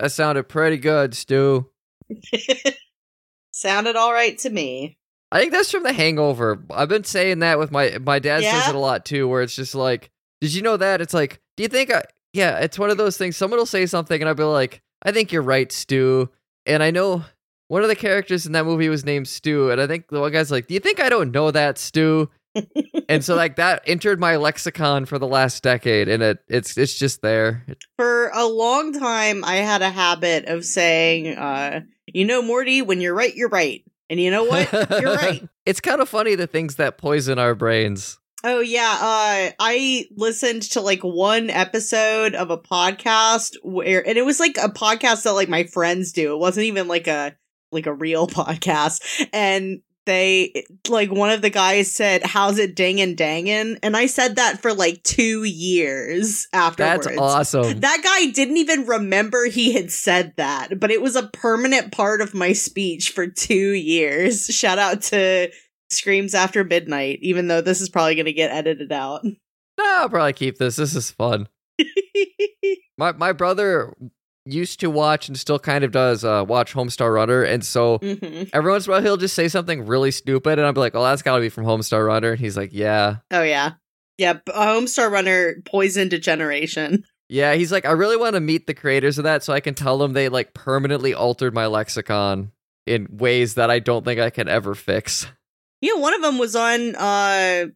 That sounded pretty good, Stu. Sounded all right to me. I think that's from The Hangover. I've been saying that with my my dad says it a lot too, where it's just like, did you know that? It's like, do you think? I, yeah, it's one of those things. Someone will say something, and I'll be like, I think you're right, Stu. And I know one of the characters in that movie was named Stu, and I think the one guy's like, do you think I don't know that, Stu? And so like that entered my lexicon for the last decade, and it it's it's just there. For a long time, I had a habit of saying, uh, you know, Morty, when you're right, you're right. And you know what? You're right. it's kind of funny the things that poison our brains. Oh yeah, uh I listened to like one episode of a podcast where and it was like a podcast that like my friends do. It wasn't even like a like a real podcast. And they like one of the guys said, "How's it dingin' dangin'?" And I said that for like 2 years afterwards. That's awesome. That guy didn't even remember he had said that, but it was a permanent part of my speech for 2 years. Shout out to Screams After Midnight, even though this is probably going to get edited out. No, I'll probably keep this. This is fun. My my brother used to watch and still kind of does uh, watch Homestar Runner, and so hmm every once in a while he'll just say something really stupid, and I'll be like, "Oh, that's got to be from Homestar Runner." And he's like, "Yeah, Oh, yeah. Yeah, a Homestar Runner poisoned a generation. yeah." He's like, "I really want to meet the creators of that, so I can tell them they like permanently altered my lexicon in ways that I don't think I can ever fix." Know, one of them was on uh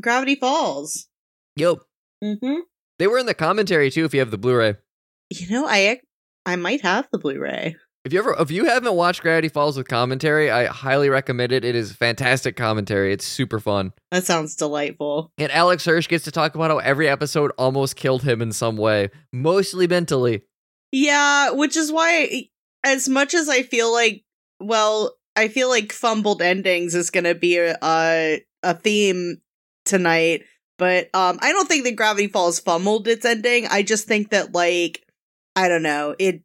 Gravity Falls. Yep, Mm-hmm. they were in the commentary too. If you have the Blu-ray, You know, I I might have the Blu-ray. if you ever if you haven't watched Gravity Falls with commentary, I highly recommend it. It is fantastic commentary. It's super fun. That sounds delightful. And Alex Hirsch gets to talk about how every episode almost killed him in some way, mostly mentally. Yeah, which is why, as much as I feel like, well, I feel like fumbled endings is going to be a, a a theme tonight. But um, I don't think that Gravity Falls fumbled its ending. I just think that like I don't know, it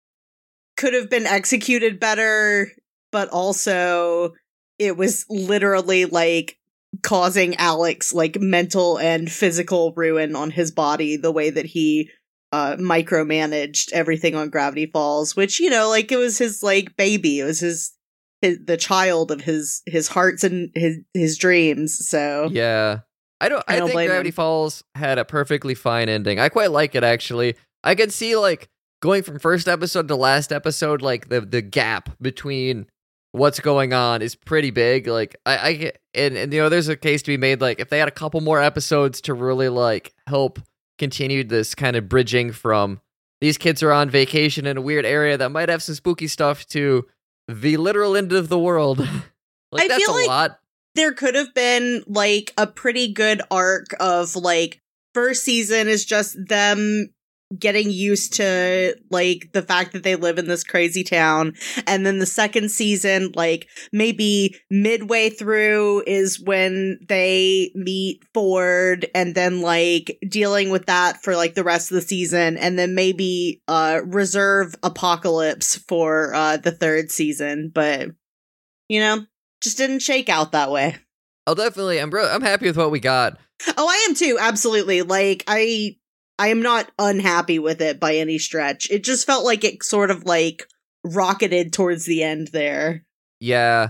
could have been executed better, but also it was literally like causing Alex like mental and physical ruin on his body the way that he uh micromanaged everything on Gravity Falls, which you know, like it was his like baby, it was his, his the child of his his hearts and his his dreams. So Yeah. I don't I I, don't think blame Gravity him. Falls had a perfectly fine ending. I quite like it actually. I can see like going from first episode to last episode, like the the gap between what's going on is pretty big. Like I, I and, and you know, there's a case to be made like if they had a couple more episodes to really like help continue this kind of bridging from these kids are on vacation in a weird area that might have some spooky stuff to the literal end of the world. like I that's feel a like- lot. there could have been like a pretty good arc of like first season is just them getting used to like the fact that they live in this crazy town and then the second season like maybe midway through is when they meet Ford and then like dealing with that for like the rest of the season and then maybe uh reserve apocalypse for uh the third season but you know just didn't shake out that way I'll definitely. I'm. bro- I'm happy with what we got. Oh, I am too. Absolutely. Like I I am not unhappy with it by any stretch. It just felt like it sort of like rocketed towards the end there. Yeah.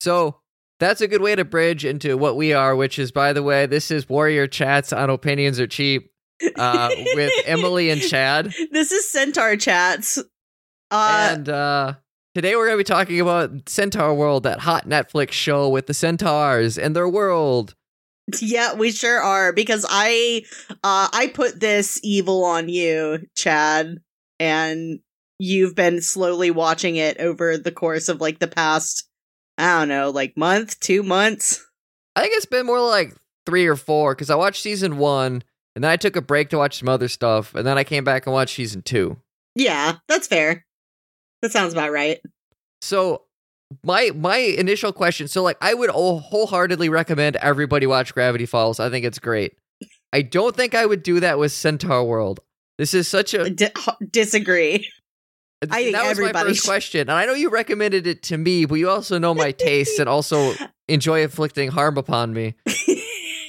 So that's a good way to bridge into what we are, which is, by the way, this is Warrior Chats on Opinions Are Cheap uh, with Emily and Chad. This is Centaur Chats. Uh and uh, today we're going to be talking about Centaur World, that hot Netflix show with the centaurs and their world. Yeah, we sure are because I uh I put this evil on you, Chad, and you've been slowly watching it over the course of like the past I don't know, like month, 2 months. I think it's been more like three or four because I watched season one and then I took a break to watch some other stuff and then I came back and watched season two. Yeah, that's fair. That sounds about right. So my my initial question, so like I would wholeheartedly recommend everybody watch Gravity Falls. I think it's great. I don't think I would do that with Centaur World. This is such a D- h- disagree. I think that was my first should- question, and I know you recommended it to me, but you also know my tastes and also enjoy inflicting harm upon me.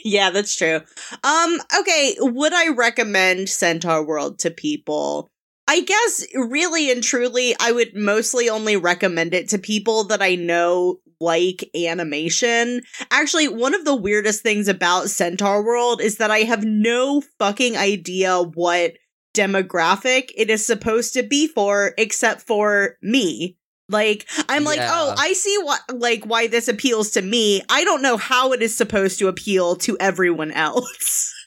yeah, that's true. Um, okay, would I recommend Centaur World to people? I guess really and truly, I would mostly only recommend it to people that I know like animation. Actually, one of the weirdest things about Centaur World is that I have no fucking idea what demographic it is supposed to be for, except for me. Like, I'm like, oh, Yeah. oh, I see what, like, why this appeals to me. I don't know how it is supposed to appeal to everyone else.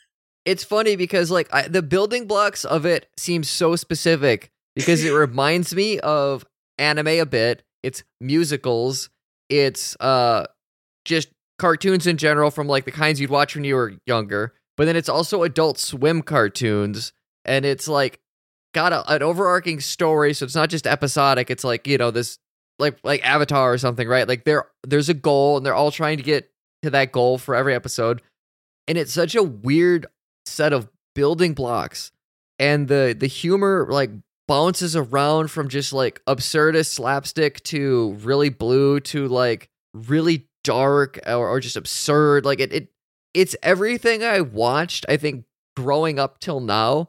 It's funny because like I, the building blocks of it seem so specific because it reminds me of anime a bit. It's musicals. It's uh just cartoons in general from like the kinds you'd watch when you were younger. But then it's also adult swim cartoons and it's like got a, an overarching story so it's not just episodic. It's like, you know, this like like Avatar or something, right? Like there there's a goal and they're all trying to get to that goal for every episode. And it's such a weird set of building blocks and the the humor like bounces around from just like absurdist slapstick to really blue to like really dark or, or just absurd like it, it it's everything i watched i think growing up till now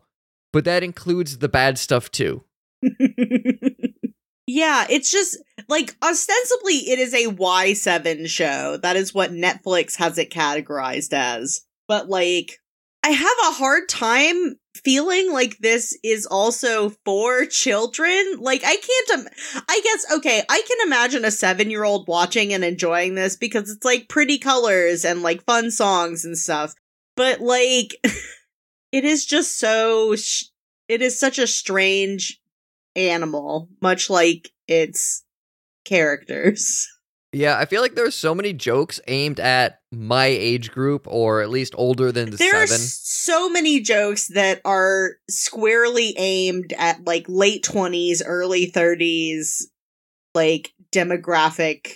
but that includes the bad stuff too yeah, it's just like ostensibly it is a Y7 show. That is what Netflix has it categorized as. But like I have a hard time feeling like this is also for children. Like I can't Im- I guess okay, I can imagine a 7-year-old watching and enjoying this because it's like pretty colors and like fun songs and stuff. But like it is just so sh- it is such a strange animal, much like its characters. Yeah i feel like there's so many jokes aimed at my age group or at least older than the There are seven s- so many jokes that are squarely aimed at like late 20s, early 30s, like demographic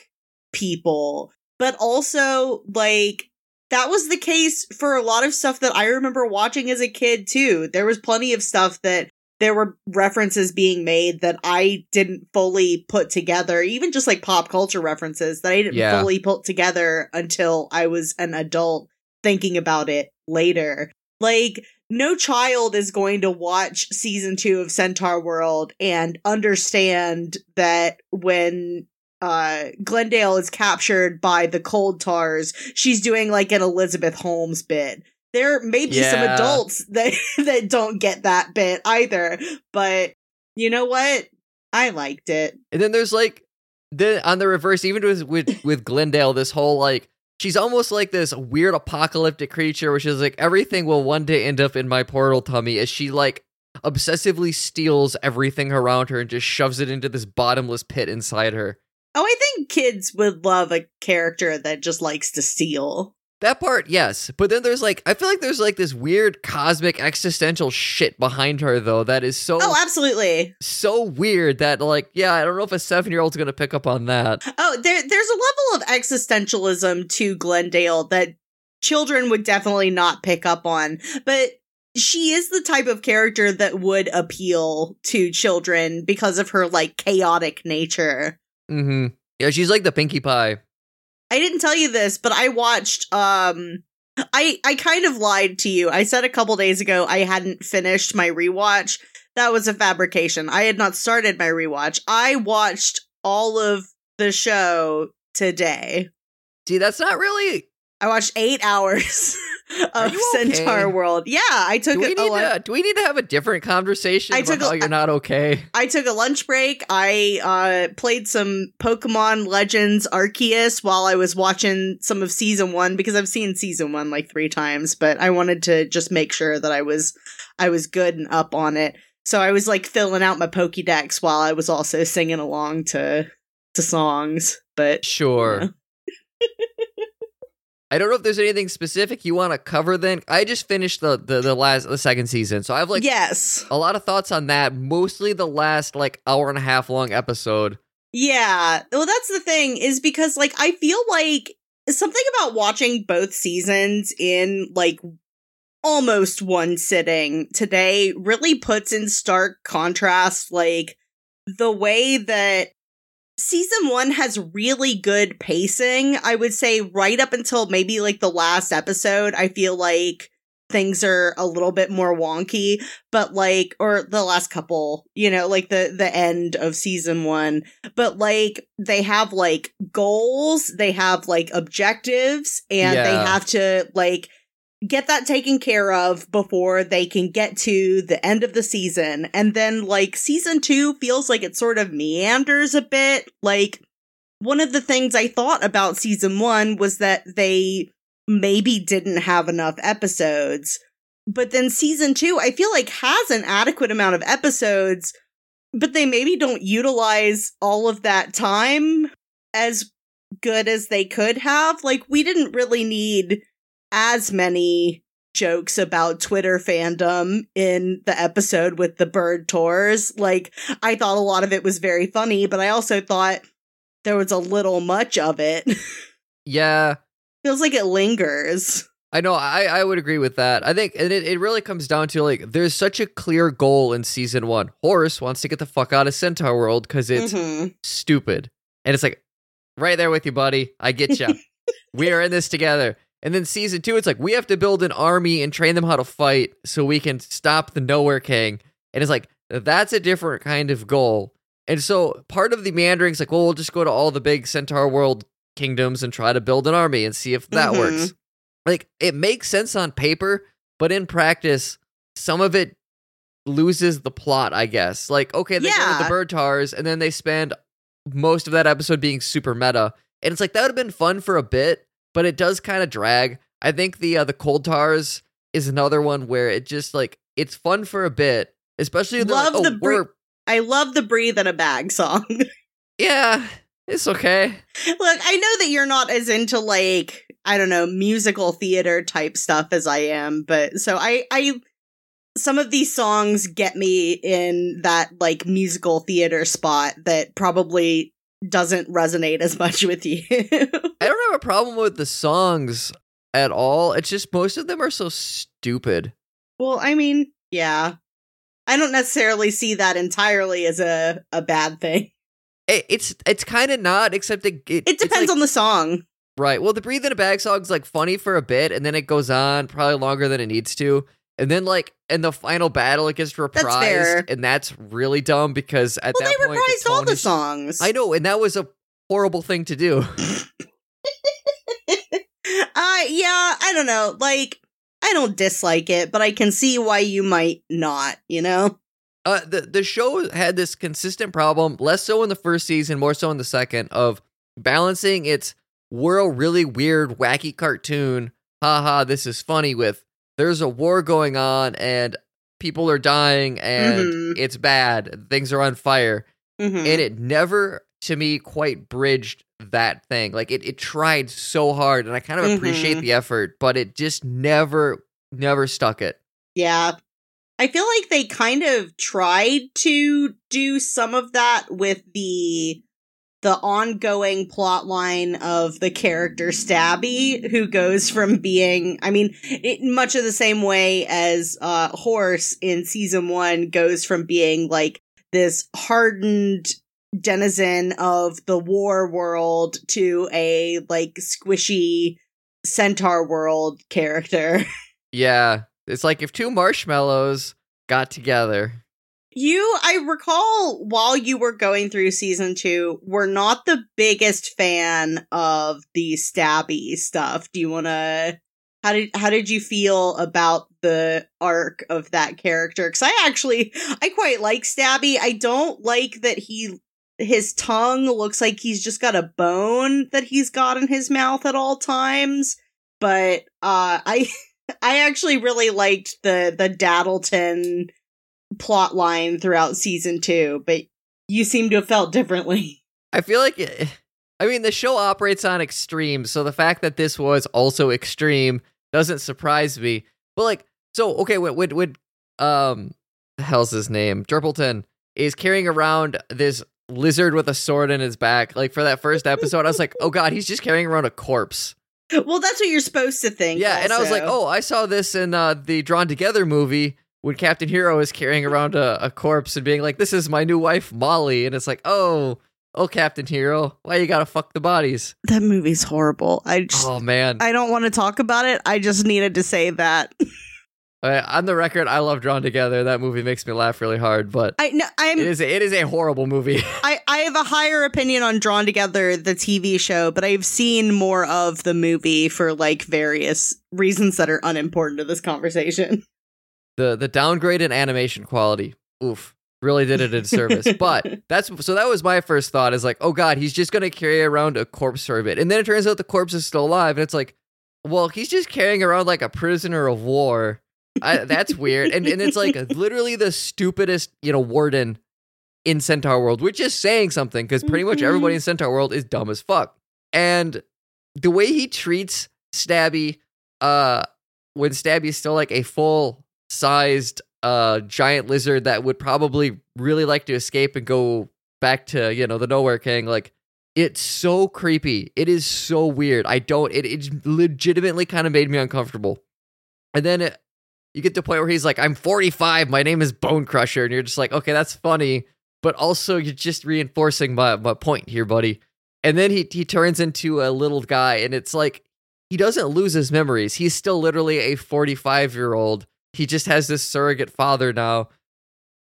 people. But also, like, that was the case for a lot of stuff that I remember watching as a kid, too. There was plenty of stuff that there were references being made that I didn't fully put together, even just like pop culture references that I didn't Yeah. fully put together until I was an adult thinking about it later. Like, no child is going to watch season two of Centaur World and understand that when uh Glendale is captured by the Coldtaurs, she's doing like an Elizabeth Holmes bit. There may be some adults that that don't get that bit either, but you know what? I liked it. And then there's like then on the reverse, even with with with Glendale, this whole like she's almost like this weird apocalyptic creature, which is like everything will one day end up in my portal tummy as she like obsessively steals everything around her and just shoves it into this bottomless pit inside her. Oh, I think kids would love a character that just likes to steal. That part, yes. But then there's like I feel like there's like this weird cosmic existential shit behind her though that is so Oh, absolutely. so weird that like yeah, I don't know if a seven year old's gonna pick up on that. Oh, there there's a level of existentialism to Glendale that children would definitely not pick up on, but she is the type of character that would appeal to children because of her like chaotic nature. Mm-hmm. Yeah, she's like the Pinkie Pie. I didn't tell you this, but I watched um I I kind of lied to you. I said a couple days ago I hadn't finished my rewatch. That was a fabrication. I had not started my rewatch. I watched all of the show today. See, that's not really I watched 8 hours of okay? Centaur World. Yeah, I took do we a, a need lun- to do we need to have a different conversation I about took a- how you're not okay? I took a lunch break. I uh, played some Pokemon Legends Arceus while I was watching some of season one because I've seen season one like three times, but I wanted to just make sure that I was I was good and up on it. So I was like filling out my Pokédex while I was also singing along to to songs. But Sure. I don't know if there's anything specific you want to cover then. I just finished the, the the last the second season. So I have like yes, a lot of thoughts on that, mostly the last like hour and a half long episode. Yeah. Well, that's the thing is because like I feel like something about watching both seasons in like almost one sitting today really puts in stark contrast like the way that season 1 has really good pacing. I would say right up until maybe like the last episode, I feel like things are a little bit more wonky, but like or the last couple, you know, like the the end of season 1, but like they have like goals, they have like objectives and they have to like get that taken care of before they can get to the end of the season. And then like season 2 feels like it sort of meanders a bit. Like one of the things I thought about season 1 was that they maybe didn't have enough episodes. But then season 2 I feel like has an adequate amount of episodes, but they maybe don't utilize all of that time as good as they could have. Like we didn't really need as many jokes about Twitter fandom in the episode with the Birdtaurs. Like, I thought a lot of it was very funny, but I also thought there was a little much of it. Yeah, Feels like it lingers. I know. I, I would agree with that. I think and it, it really comes down to like there's such a clear goal in season one. Horse wants to get the fuck out of Centaur World because it's Mhm. stupid, and it's like right there with you, buddy. I get you. we are in this together. And then season two, it's like we have to build an army and train them how to fight so we can stop the Nowhere King. And it's like that's a different kind of goal. And so part of the meandering is like, well, we'll just go to all the big Centaur World kingdoms and try to build an army and see if that Mhm. works. Like it makes sense on paper, but in practice, some of it loses the plot, I guess. Like, okay, they go to the Birdtaurs and then they spend most of that episode being super meta. And it's like that would have been fun for a bit, but it does kind of drag. I think the uh, the Coldtaurs is another one where it just like it's fun for a bit, especially they're like, Love oh, the bre- I love the breathe in a bag song. yeah, it's okay. Look, I know that you're not as into like I don't know musical theater type stuff as I am, but so I I some of these songs get me in that like musical theater spot that probably doesn't resonate as much with you. I don't have a problem with the songs at all. It's just most of them are so stupid. well, I mean, yeah. I don't necessarily see that entirely as a a bad thing. It, it's it's kind of not, except it it, It depends on the song. Right. Well, the breathe in a bag song's like funny for a bit, and then it goes on probably longer than it needs to. And then, like in the final battle, it gets reprised, fair. and that's really dumb because at Well, that they point, reprised all the is- songs. I know, and that was a horrible thing to do. Uh yeah, I don't know. Like I don't dislike it, but I can see why you might not, you know? Uh, the the show had this consistent problem, less so in the first season, more so in the second, of balancing its we're a really weird, wacky cartoon. Haha, this is funny. With there's a war going on and people are dying and Mhm. it's bad. Things are on fire, Mhm. and it never to me quite bridged that thing. Like it, it tried so hard, and I kind of appreciate Mhm. the effort, but it just never, never stuck it. Yeah. I feel like they kind of tried to do some of that with the the ongoing plot line of the character Stabby who goes from being I mean it, much of the same way as uh Horse in season 1 goes from being like this hardened denizen of the war world to a like squishy centaur world character. Yeah, it's like if two marshmallows got together. You, I recall while you were going through season two, were not the biggest fan of the stabby stuff. Do you want to? How did how did you feel about the arc of that character? Because I actually I quite like Stabby. I don't like that he his tongue looks like he's just got a bone that he's got in his mouth at all times. But uh, I I actually really liked the the Daddleton plot line throughout season two, but you seem to have felt differently. I feel like, it, I mean, the show operates on extremes, so the fact that this was also extreme doesn't surprise me. But like, so okay, when when, when um, the hell's his name? Durpleton is carrying around this lizard with a sword in his back. Like for that first episode, I was like, oh god, he's just carrying around a corpse. Well, that's what you're supposed to think. Yeah, and I was like, oh, I saw this in uh, the Drawn Together movie when Captain Hero is carrying around a, a corpse and being like, "This is my new wife, Molly," and it's like, oh, oh, Captain Hero, why you gotta fuck the bodies? that movie's horrible. I just, Oh man, I don't want to talk about it. I just needed to say that. Uh, on the record, I love Drawn Together. That movie makes me laugh really hard, but I no, I'm it is it is a horrible movie. I, I have a higher opinion on Drawn Together, the TV show, but I've seen more of the movie for like various reasons that are unimportant to this conversation. the the downgrade in animation quality, oof, really did it a disservice. but that's so that was my first thought is like, oh god, he's just gonna carry around a corpse for a bit, and then it turns out the corpse is still alive, and it's like, well, he's just carrying around like a prisoner of war. I, that's weird, and and it's like literally the stupidest, you know, warden in Centaur World, which is saying something because pretty much everybody in Centaur World is dumb as fuck, and the way he treats Stabby, uh, when Stabby is still like a full sized uh giant lizard that would probably really like to escape and go back to you know the nowhere king like it's so creepy. It is so weird. I don't it, it legitimately kind of made me uncomfortable. And then it, you get to the point where he's like i'm 45 my name is bone crusher and you're just like okay that's funny but also you're just reinforcing my, my point here buddy. And then he, he turns into a little guy and it's like he doesn't lose his memories. He's still literally a 45 year old he just has this surrogate father now,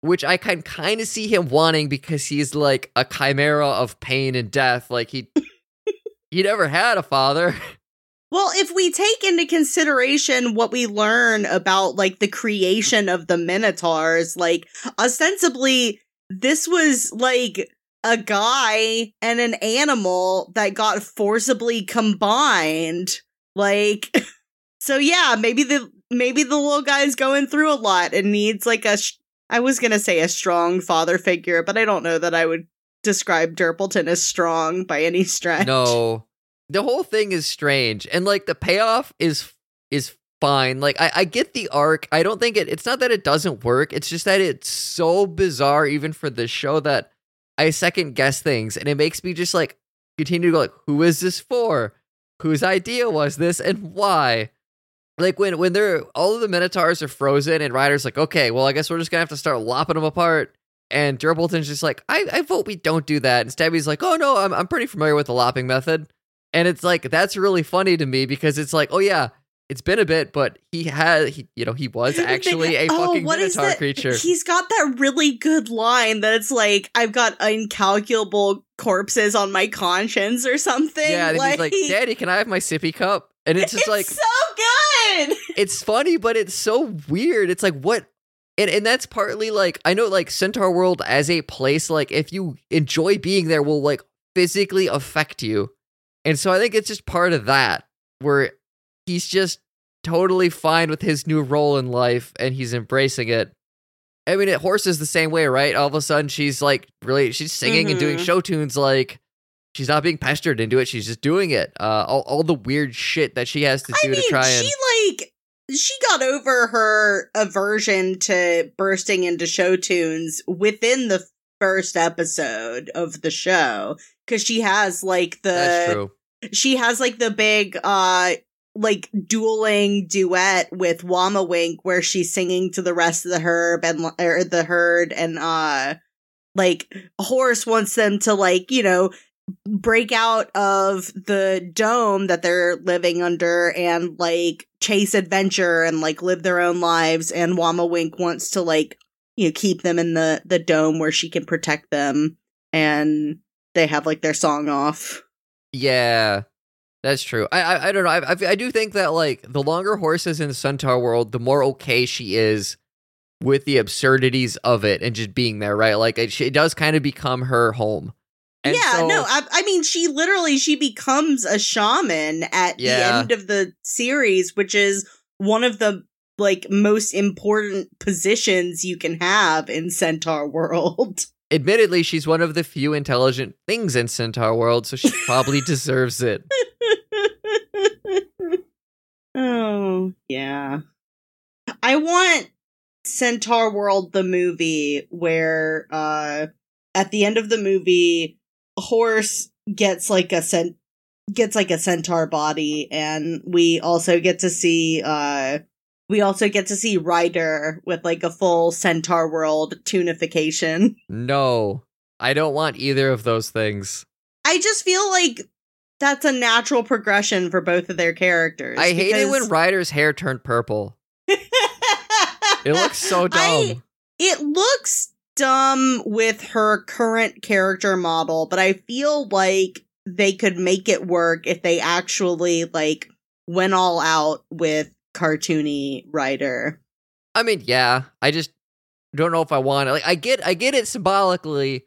which I can kind of see him wanting because he's like a chimera of pain and death. Like he he never had a father. Well, if we take into consideration what we learn about like the creation of the Minotaurs, like ostensibly this was like a guy and an animal that got forcibly combined. Like so yeah, maybe the maybe the little guy's going through a lot and needs like a sh- I was to say a strong father figure, but I don't know that I would describe Durpleton as strong by any stretch. No. The whole thing is strange and like the payoff is is fine. Like I, I get the arc. I don't think it it's not that it doesn't work. It's just that it's so bizarre even for this show that I second guess things and it makes me just like continue to go like who is this for? Whose idea was this and why? Like when when they're all of the minotaurs are frozen and Rider's like, okay, well, I guess we're just gonna have to start lopping them apart. And Durpleton's just like, I, I vote we don't do that. And Stabby's like, oh no, I'm I'm pretty familiar with the lopping method. And it's like that's really funny to me because it's like, oh yeah, it's been a bit, but he had, he, you know, he was actually a oh, fucking minotaur creature. He's got that really good line that it's like, I've got incalculable corpses on my conscience or something. yeah, like, he's like, Daddy, can I have my sippy cup? And it's just it's like, so good. it's funny, but it's so weird. It's like what and and that's partly like I know like Centaur World as a place, like if you enjoy being there will like physically affect you. And so I think it's just part of that where he's just totally fine with his new role in life and he's embracing it. I mean, it horse is the same way, right? All of a sudden, she's like really, she's singing and doing Mhm. show tunes. Like she's not being pestered into it; she's just doing it. Uh, all, all the weird shit that she has to I do mean, to try and she like she got over her aversion to bursting into show tunes within the first episode of the show because she has like the that's true. she has like the big uh like dueling duet with Wammawink where she's singing to the rest of the herb and or the herd and uh like Horse wants them to like, you know, break out of the dome that they're living under and like chase adventure and like live their own lives and Wammawink wants to like you know keep them in the the dome where she can protect them and they have like their song off. Yeah, that's true. I I, I don't know. I, I do think that like the longer horse is in the Centaur world, the more okay she is with the absurdities of it and just being there, right? Like it, it does kind of become her home. And yeah, so- no, I, I mean, she literally she becomes a shaman at Yeah. the end of the series, which is one of the like most important positions you can have in Centaur World. admittedly, she's one of the few intelligent things in Centaur world, so she probably deserves it. oh yeah, I want Centaur World the movie where uh at the end of the movie, horse gets like a cent gets like a centaur body, and we also get to see uh we also get to see Rider with like a full Centaur World tunification. No, I don't want either of those things. I just feel like that's a natural progression for both of their characters. I hate it when because- Rider's hair turned purple. It looks so dumb. I- it looks dumb with her current character model, but I feel like they could make it work if they actually like went all out with cartoony writer. I mean, yeah. I just don't know if I want it. Like, I get, I get it symbolically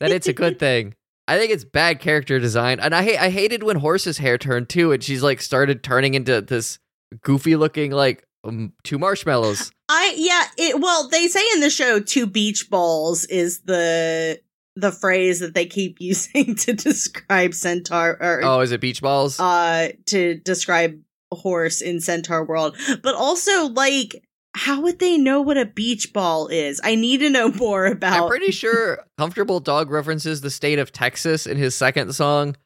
that it's a good thing. I think it's bad character design, and I hate, I hated when Horse's hair turned too, and she's like started turning into this goofy looking like um, two marshmallows. I yeah, it well, they say in the show two beach balls is the the phrase that they keep using to describe centaur or Oh, is it beach balls? uh to describe horse in centaur world. But also like how would they know what a beach ball is? I need to know more about I'm pretty sure Comfortable Dog references the state of Texas in his second song.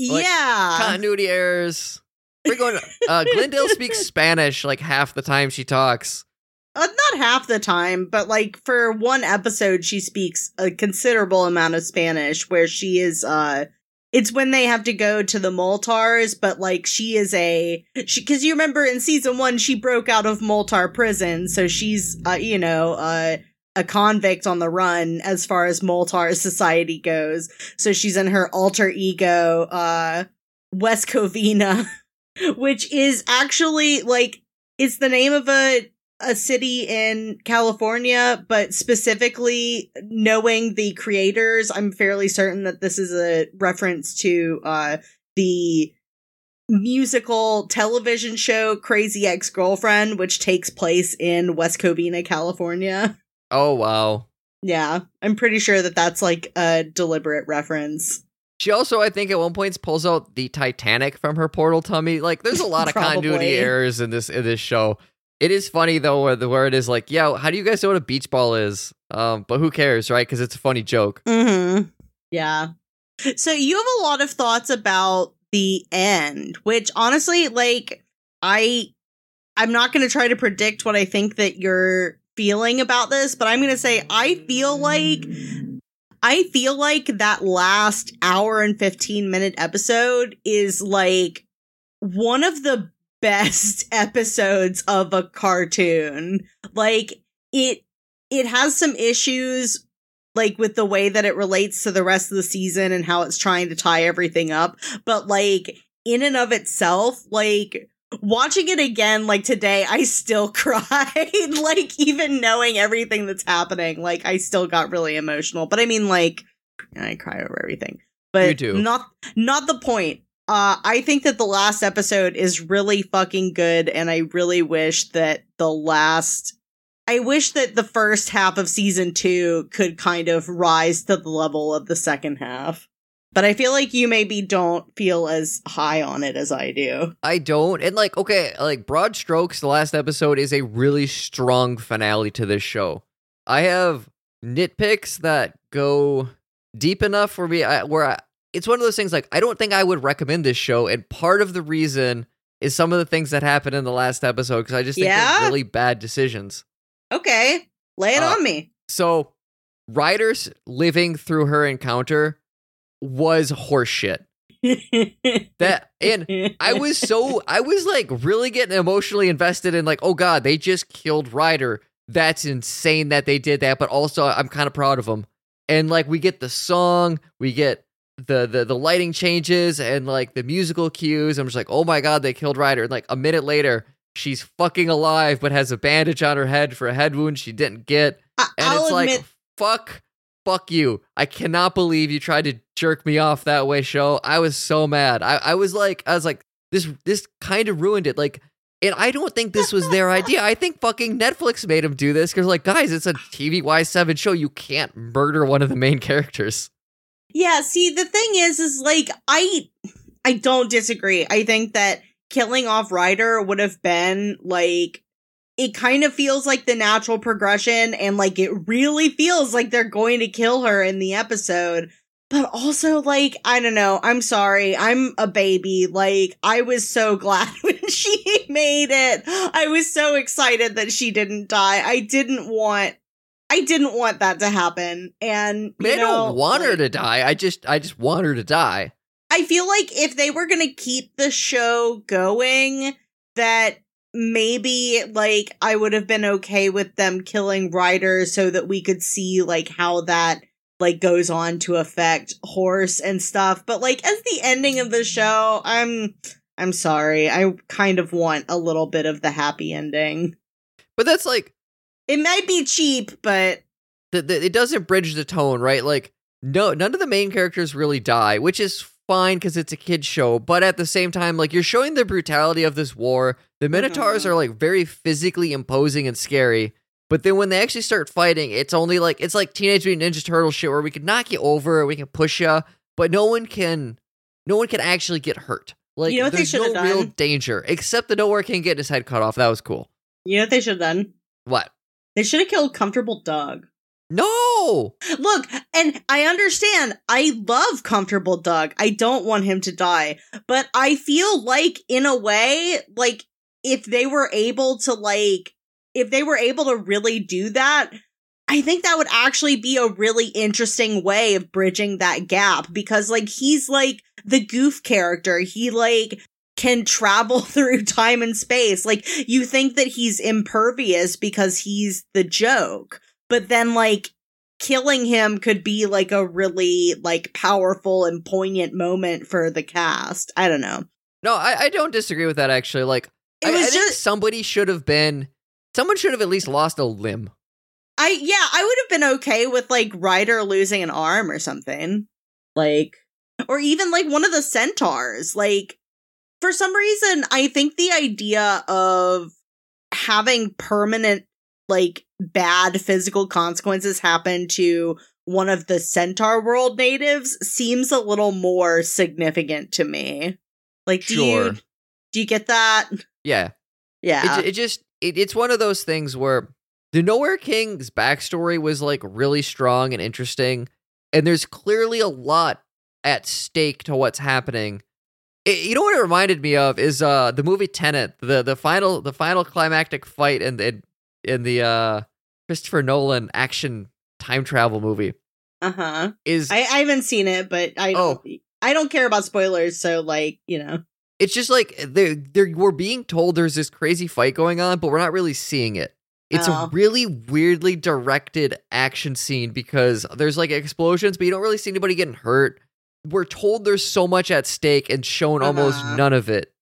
like, Yeah. Continuity errors. We're going. Uh, Glendale speaks Spanish like half the time she talks. Uh, not half the time, but like for one episode, she speaks a considerable amount of Spanish. Where she is, uh, it's when they have to go to the Moltars, but like she is a she because you remember in season one she broke out of Moltar prison, so she's uh, you know uh, a convict on the run as far as Moltar society goes. So she's in her alter ego, uh, West Covina, which is actually like it's the name of a a city in California, but specifically knowing the creators, I'm fairly certain that this is a reference to uh the musical television show Crazy Ex-Girlfriend, which takes place in West Covina, California. Oh wow. Yeah, I'm pretty sure that that's like a deliberate reference. She also, I think, at one point pulls out the Titanic from her portal tummy. Like, there's a lot of continuity errors in this in this show. It is funny though, where the where it is like, yeah, how do you guys know what a beach ball is? Um, but who cares, right? Because it's a funny joke. Mm-hmm. Yeah. So you have a lot of thoughts about the end, which honestly, like, I I'm not gonna try to predict what I think that you're feeling about this, but I'm gonna say I feel like I feel like that last hour and 15 minute episode is like one of the best episodes of a cartoon. Like it it has some issues like with the way that it relates to the rest of the season and how it's trying to tie everything up, but like in and of itself, like watching it again like today i still cried like even knowing everything that's happening like i still got really emotional. But i mean like i cry over everything. But You do. not not the point. Uh i think that the last episode is really fucking good and i really wish that the last i wish that the first half of season 2 could kind of rise to the level of the second half but i feel like you maybe don't feel as high on it as i do I don't. And like, okay, like broad strokes, the last episode is a really strong finale to this show. I have nitpicks that go deep enough for me I, where I, it's one of those things like I don't think I would recommend this show, and part of the reason is some of the things that happened in the last episode because I just think Yeah? they're really bad decisions. Okay, lay it Uh, on me. So, Rider's living through her encounter was horseshit. That and I was so I was like really getting emotionally invested in like, oh god, they just killed Rider. That's insane that they did that, but also I'm kind of proud of them. And like we get the song, we get the the the lighting changes and like the musical cues. I'm just like, oh my god, they killed Rider. And like a minute later, she's fucking alive, but has a bandage on her head for a head wound she didn't get. And I'll it's admit, like, fuck, fuck you. I cannot believe you tried to jerk me off that way, show. I was so mad. I, I was like, I was like, this this kind of ruined it. Like, and I don't think this was their idea. I think fucking Netflix made them do this because, like, guys, it's a TVY7 show. You can't murder one of the main characters. yeah. See, the thing is, is like I, I don't disagree. I think that killing off Rider would have been like. It kind of feels like the natural progression, and like it really feels like they're going to kill her in the episode. But also, like, I don't know. I'm sorry. I'm a baby. Like, I was so glad when she made it. I was so excited that she didn't die. I didn't want, I didn't want that to happen. And, I, you I know, don't want her to die. I just, I just want her to die. I feel like if they were going to keep the show going, that maybe like I would have been okay with them killing Rider so that we could see like how that like goes on to affect Horse and stuff. But like as the ending of the show, I'm I'm sorry. I kind of want a little bit of the happy ending. But that's like It might be cheap, but the, the, it doesn't bridge the tone, right? Like no none of the main characters really die, which is fine because it's a kid's show. But at the same time, like you're showing the brutality of this war. The Minotaurs Mhm. are like very physically imposing and scary. But then when they actually start fighting, it's only like it's like Teenage Mutant Ninja Turtle shit where we can knock you over, we can push you, but no one can, no one can actually get hurt. Like You know there's should no have real danger except the Nowhere can get his head cut off. That was cool. you know what they should have done? What? They should have killed Comfortable Doug. No. Look, and I understand. I love Comfortable Doug. I don't want him to die. But I feel like, in a way, like, if they were able to, like, if they were able to really do that, I think that would actually be a really interesting way of bridging that gap because, like, he's like the goof character. He, like, can travel through time and space. Like, you think that he's impervious because he's the joke but then like killing him could be like a really like powerful and poignant moment for the cast i don't know No, I, I don't disagree with that actually. Like it I, was I think just somebody should have been someone should have at least lost a limb. i yeah i would have been okay with like rider losing an arm or something like or even like one of the centaurs like for some reason i think the idea of having permanent like bad physical consequences happen to one of the centaur world natives seems a little more significant to me like do Sure. you do you get that Yeah. yeah It, it just it, it's one of those things where the Nowhere King's backstory was like really strong and interesting, and there's clearly a lot at stake to what's happening. It- you know what it reminded me of is uh the movie Tenet, the the final the final climactic fight in the in the uh Christopher Nolan action time travel movie uh-huh is I, I haven't seen it but i don't Oh. i don't care about spoilers so like you know it's just like they they we're being told there's this crazy fight going on, but we're not really seeing it. It's Oh. a really weirdly directed action scene because there's like explosions, but you don't really see anybody getting hurt. We're told there's so much at stake and shown almost Uh-huh. none of it.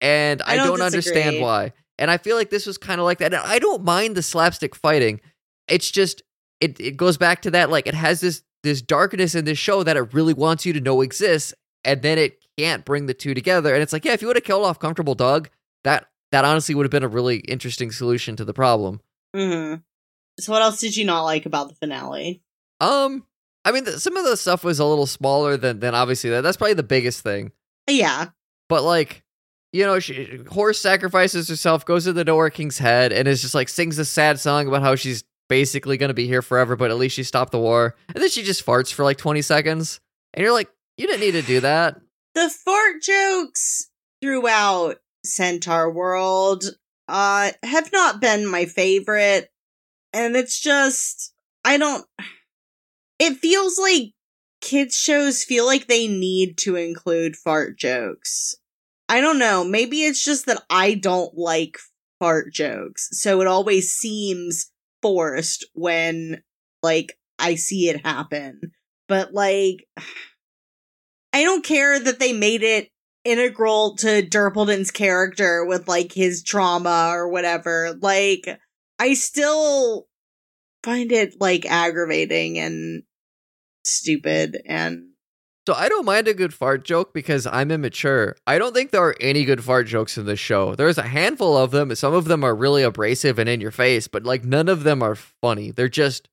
And I, I don't don't, understand why. And I feel like this was kind of like that. And I don't mind the slapstick fighting. It's just it it goes back to that like it has this this darkness in this show that it really wants you to know exists and then it can't bring the two together. And it's like, yeah, if you would have killed off Comfortable Doug, that that honestly would have been a really interesting solution to the problem. hmm so what else did you not like about the finale Um, I mean, th- some of the stuff was a little smaller than than obviously that. That's probably the biggest thing. yeah But like, you know, she, horse sacrifices herself, goes to the Door King's head, and is just like sings a sad song about how she's basically gonna be here forever, but at least she stopped the war. And then she just farts for like twenty seconds, and you're like, you didn't need to do that. The fart jokes throughout Centaur World uh have not been my favorite and it's just I don't it feels like kids shows feel like they need to include fart jokes. I don't know, maybe it's just that I don't like fart jokes. So it always seems forced when like I see it happen. But like I don't care that they made it integral to Durpleton's character with like his trauma or whatever. Like, I still find it like aggravating and stupid and So I don't mind a good fart joke because I'm immature. I don't think there are any good fart jokes in this show. There's a handful of them. Some of them are really abrasive and in your face, but like none of them are funny. They're just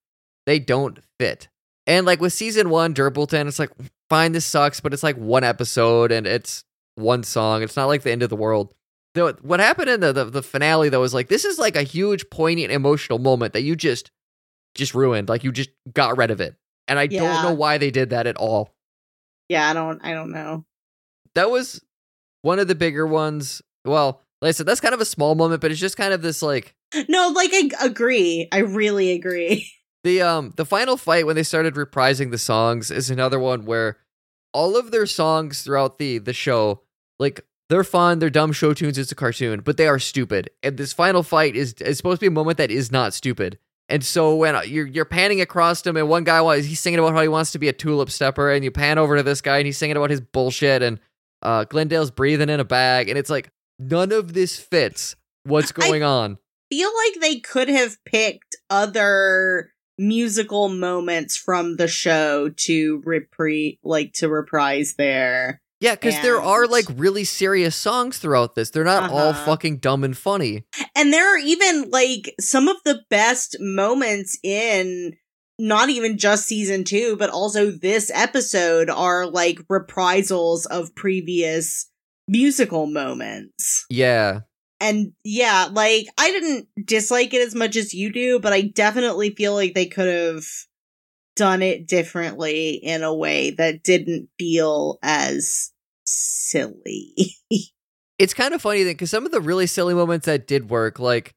they don't fit. And like with season one, Durpleton, it's like fine, this sucks, but it's like one episode and it's one song. It's not like the end of the world. The, what happened in the, the the finale though was like this is like a huge, poignant, emotional moment that you just just ruined. Like you just got rid of it, and I Yeah. don't know why they did that at all yeah, I don't I don't know. that was one of the bigger ones. Well, like I said, that's kind of a small moment, but it's just kind of this like No, like I agree. I really agree. the um the final fight when they started reprising the songs is another one where all of their songs throughout the the show, like they're fun, they're dumb show tunes, it's a cartoon, but they are stupid. And this final fight is, is supposed to be a moment that is not stupid. And so when uh, you're you're panning across him, and one guy was he's singing about how he wants to be a tulip stepper, and you pan over to this guy, and he's singing about his bullshit, and uh, Glendale's breathing in a bag, and it's like none of this fits. What's going I on? Feel like they could have picked other musical moments from the show to repri like to reprise there. Yeah, because there are like really serious songs throughout this. They're not uh-huh. all fucking dumb and funny. And there are even like some of the best moments in not even just season two, but also this episode are like reprisals of previous musical moments. Yeah. And yeah, like I didn't dislike it as much as you do, but I definitely feel like they could have done it differently in a way that didn't feel as silly. it's kind of funny then because some of the really silly moments that did work, like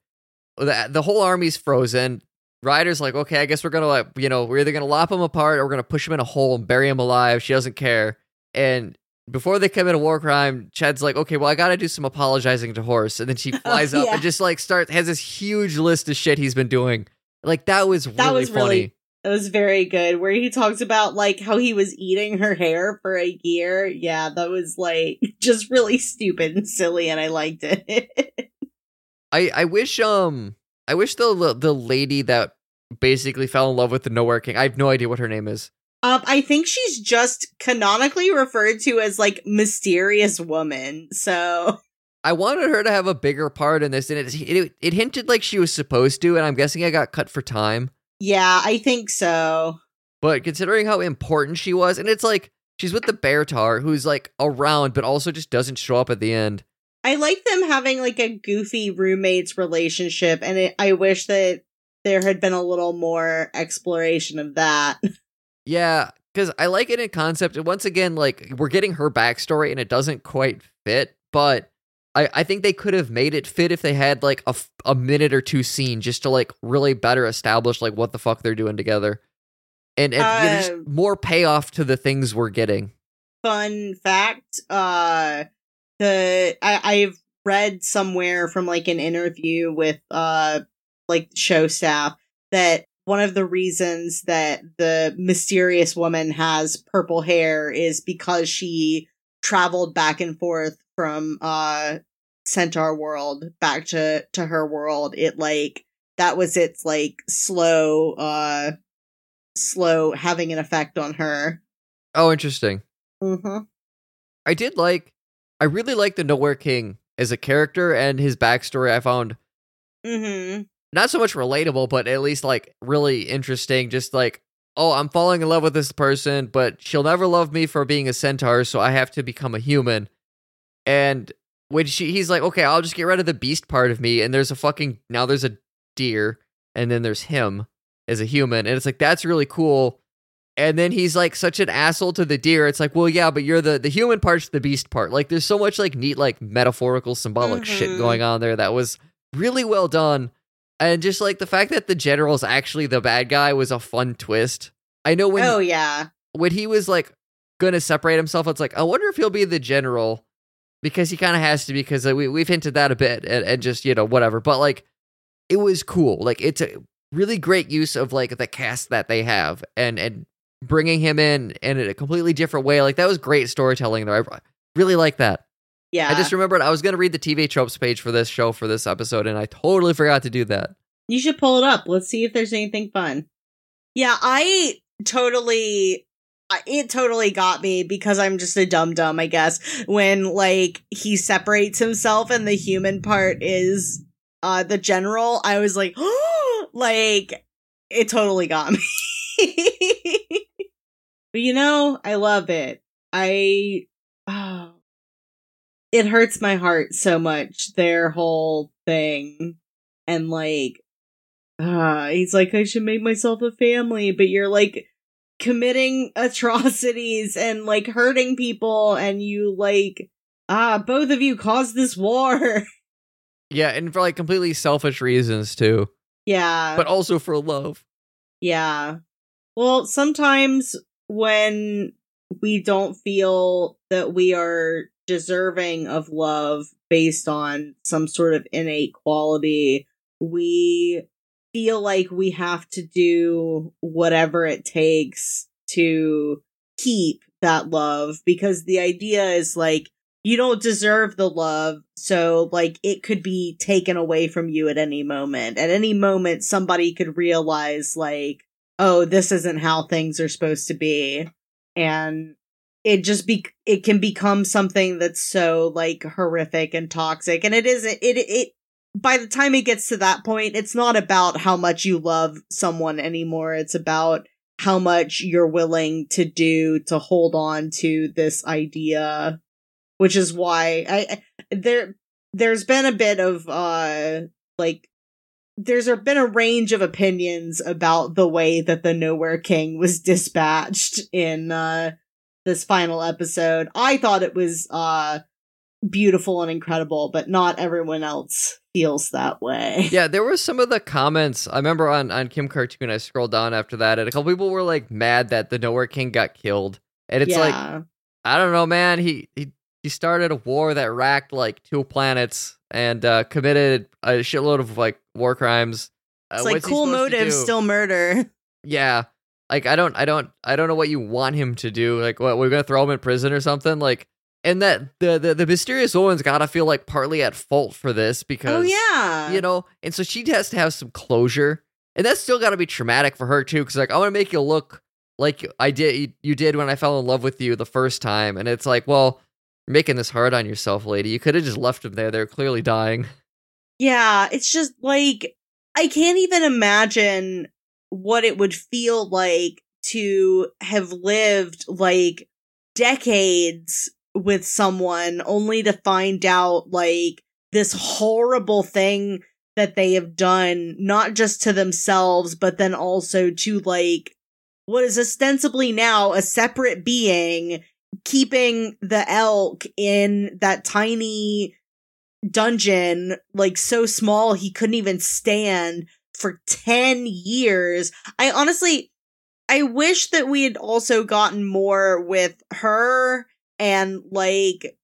the, the whole army's frozen. Rider's like, okay, I guess we're gonna like, you know, we're either gonna lop him apart or we're gonna push him in a hole and bury him alive. She doesn't care. And before they commit a war crime, Chad's like, okay, well, I gotta do some apologizing to Horse. And then she flies oh, yeah. up and just like starts has this huge list of shit he's been doing. Like that was that really was funny. Really, it was very good. Where he talks about like how he was eating her hair for a year. Yeah, that was like just really stupid and silly, and I liked it. I I wish um I wish the the lady that basically fell in love with the Nowhere King. I have no idea what her name is. Um, I think she's just canonically referred to as like mysterious woman. So I wanted her to have a bigger part in this, and it, it it hinted like she was supposed to, and I'm guessing I got cut for time. Yeah, I think so. But considering how important she was, and it's like she's with the Beartaur, who's like around, but also just doesn't show up at the end. I like them having like a goofy roommates relationship, and it, I wish that there had been a little more exploration of that. Yeah, because I like it in concept. And once again, like we're getting her backstory, and it doesn't quite fit, but I, I think they could have made it fit if they had like a, a minute or two scene just to like really better establish like what the fuck they're doing together and, and uh, you know, just um, more payoff to the things we're getting fun fact uh the I, i've read somewhere from like an interview with uh like show staff that one of the reasons that the mysterious woman has purple hair is because she traveled back and forth from uh centaur world back to to her world it like that was its like slow uh slow having an effect on her oh interesting mm-hmm. i did like i really like the nowhere king as a character and his backstory i found mm-hmm. Not so much relatable but at least like really interesting just like oh i'm falling in love with this person but she'll never love me for being a centaur so i have to become a human and when she he's like, okay, I'll just get rid of the beast part of me, and there's a fucking now there's a deer, and then there's him as a human, and it's like that's really cool. And then he's like such an asshole to the deer. It's like, well, yeah, but you're the the human part's the beast part. Like, there's so much like neat, like metaphorical, symbolic mm-hmm. shit going on there that was really well done. And just like the fact that the general's actually the bad guy was a fun twist. I know when oh yeah when he was like gonna separate himself, it's like I wonder if he'll be the general because he kind of has to be, because we we've hinted that a bit and, and just you know whatever. But like it was cool. Like it's a really great use of like the cast that they have and and bringing him in in a completely different way. Like that was great storytelling there. I really like that. Yeah. I just remembered I was going to read the TV tropes page for this show for this episode and I totally forgot to do that. You should pull it up. Let's see if there's anything fun. Yeah, I totally it totally got me because I'm just a dumb dumb, I guess. When like he separates himself and the human part is uh the general, I was like, like it totally got me. but you know, I love it. I oh, it hurts my heart so much their whole thing. And like uh he's like I should make myself a family, but you're like committing atrocities and like hurting people and you like ah both of you caused this war. Yeah and for like completely selfish reasons too. Yeah. But also for love. Yeah. Well sometimes when we don't feel that we are deserving of love based on some sort of innate quality. We feel like we have to do whatever it takes to keep that love because the idea is like you don't deserve the love so like it could be taken away from you at any moment at any moment somebody could realize like oh this isn't how things are supposed to be and it just be it can become something that's so like horrific and toxic. And it isn't it it by the time it gets to that point it's not about how much you love someone anymore. It's about how much you're willing to do to hold on to this idea which is why i there there's been a bit of uh like there's been a range of opinions about the way that the nowhere king was dispatched in uh this final episode. I thought it was uh beautiful and incredible, but not everyone else feels that way. Yeah, there were some of the comments. I remember on on Kim Cartoon. I scrolled down after that, and a couple people were like mad that the Nowhere King got killed, and it's yeah. like I don't know, man. He he he started a war that racked like two planets and uh, committed a shitload of like war crimes. Uh, it's like cool motive, still murder. Yeah. Like I don't I don't I don't know what you want him to do. Like what we're gonna throw him in prison or something? Like and that the the, the mysterious woman's gotta feel like partly at fault for this oh, because oh yeah. you know, and so she has to have some closure. And that's still gotta be traumatic for her too, because like I wanna make you look like I did you did when I fell in love with you the first time. And it's like, well, you're making this hard on yourself, lady. You could have just left him there. They're clearly dying. Yeah, it's just like I can't even imagine what it would feel like to have lived like decades with someone only to find out like this horrible thing that they have done not just to themselves but then also to like what is ostensibly now a separate being keeping the elk in that tiny dungeon like so small he couldn't even stand for 10 years. I honestly I wish that we had also gotten more with her and like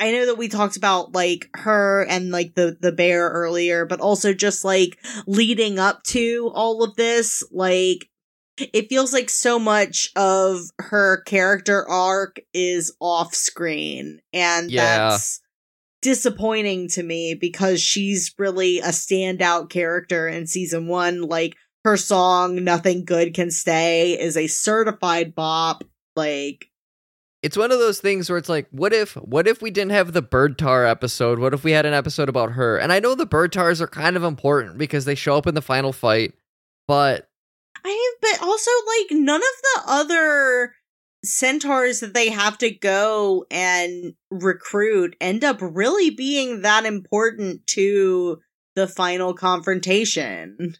I know that we talked about like her and like the the bear earlier, but also just like leading up to all of this, like it feels like so much of her character arc is off screen and Yeah. that's disappointing to me because she's really a standout character in season 1 like her song nothing good can stay is a certified bop like It's one of those things where it's like, what if what if we didn't have the Birdtaur episode? What if we had an episode about her? And I know the Birdtaurs are kind of important because they show up in the final fight, but I but also like none of the other centaurs that they have to go and recruit end up really being that important to the final confrontation.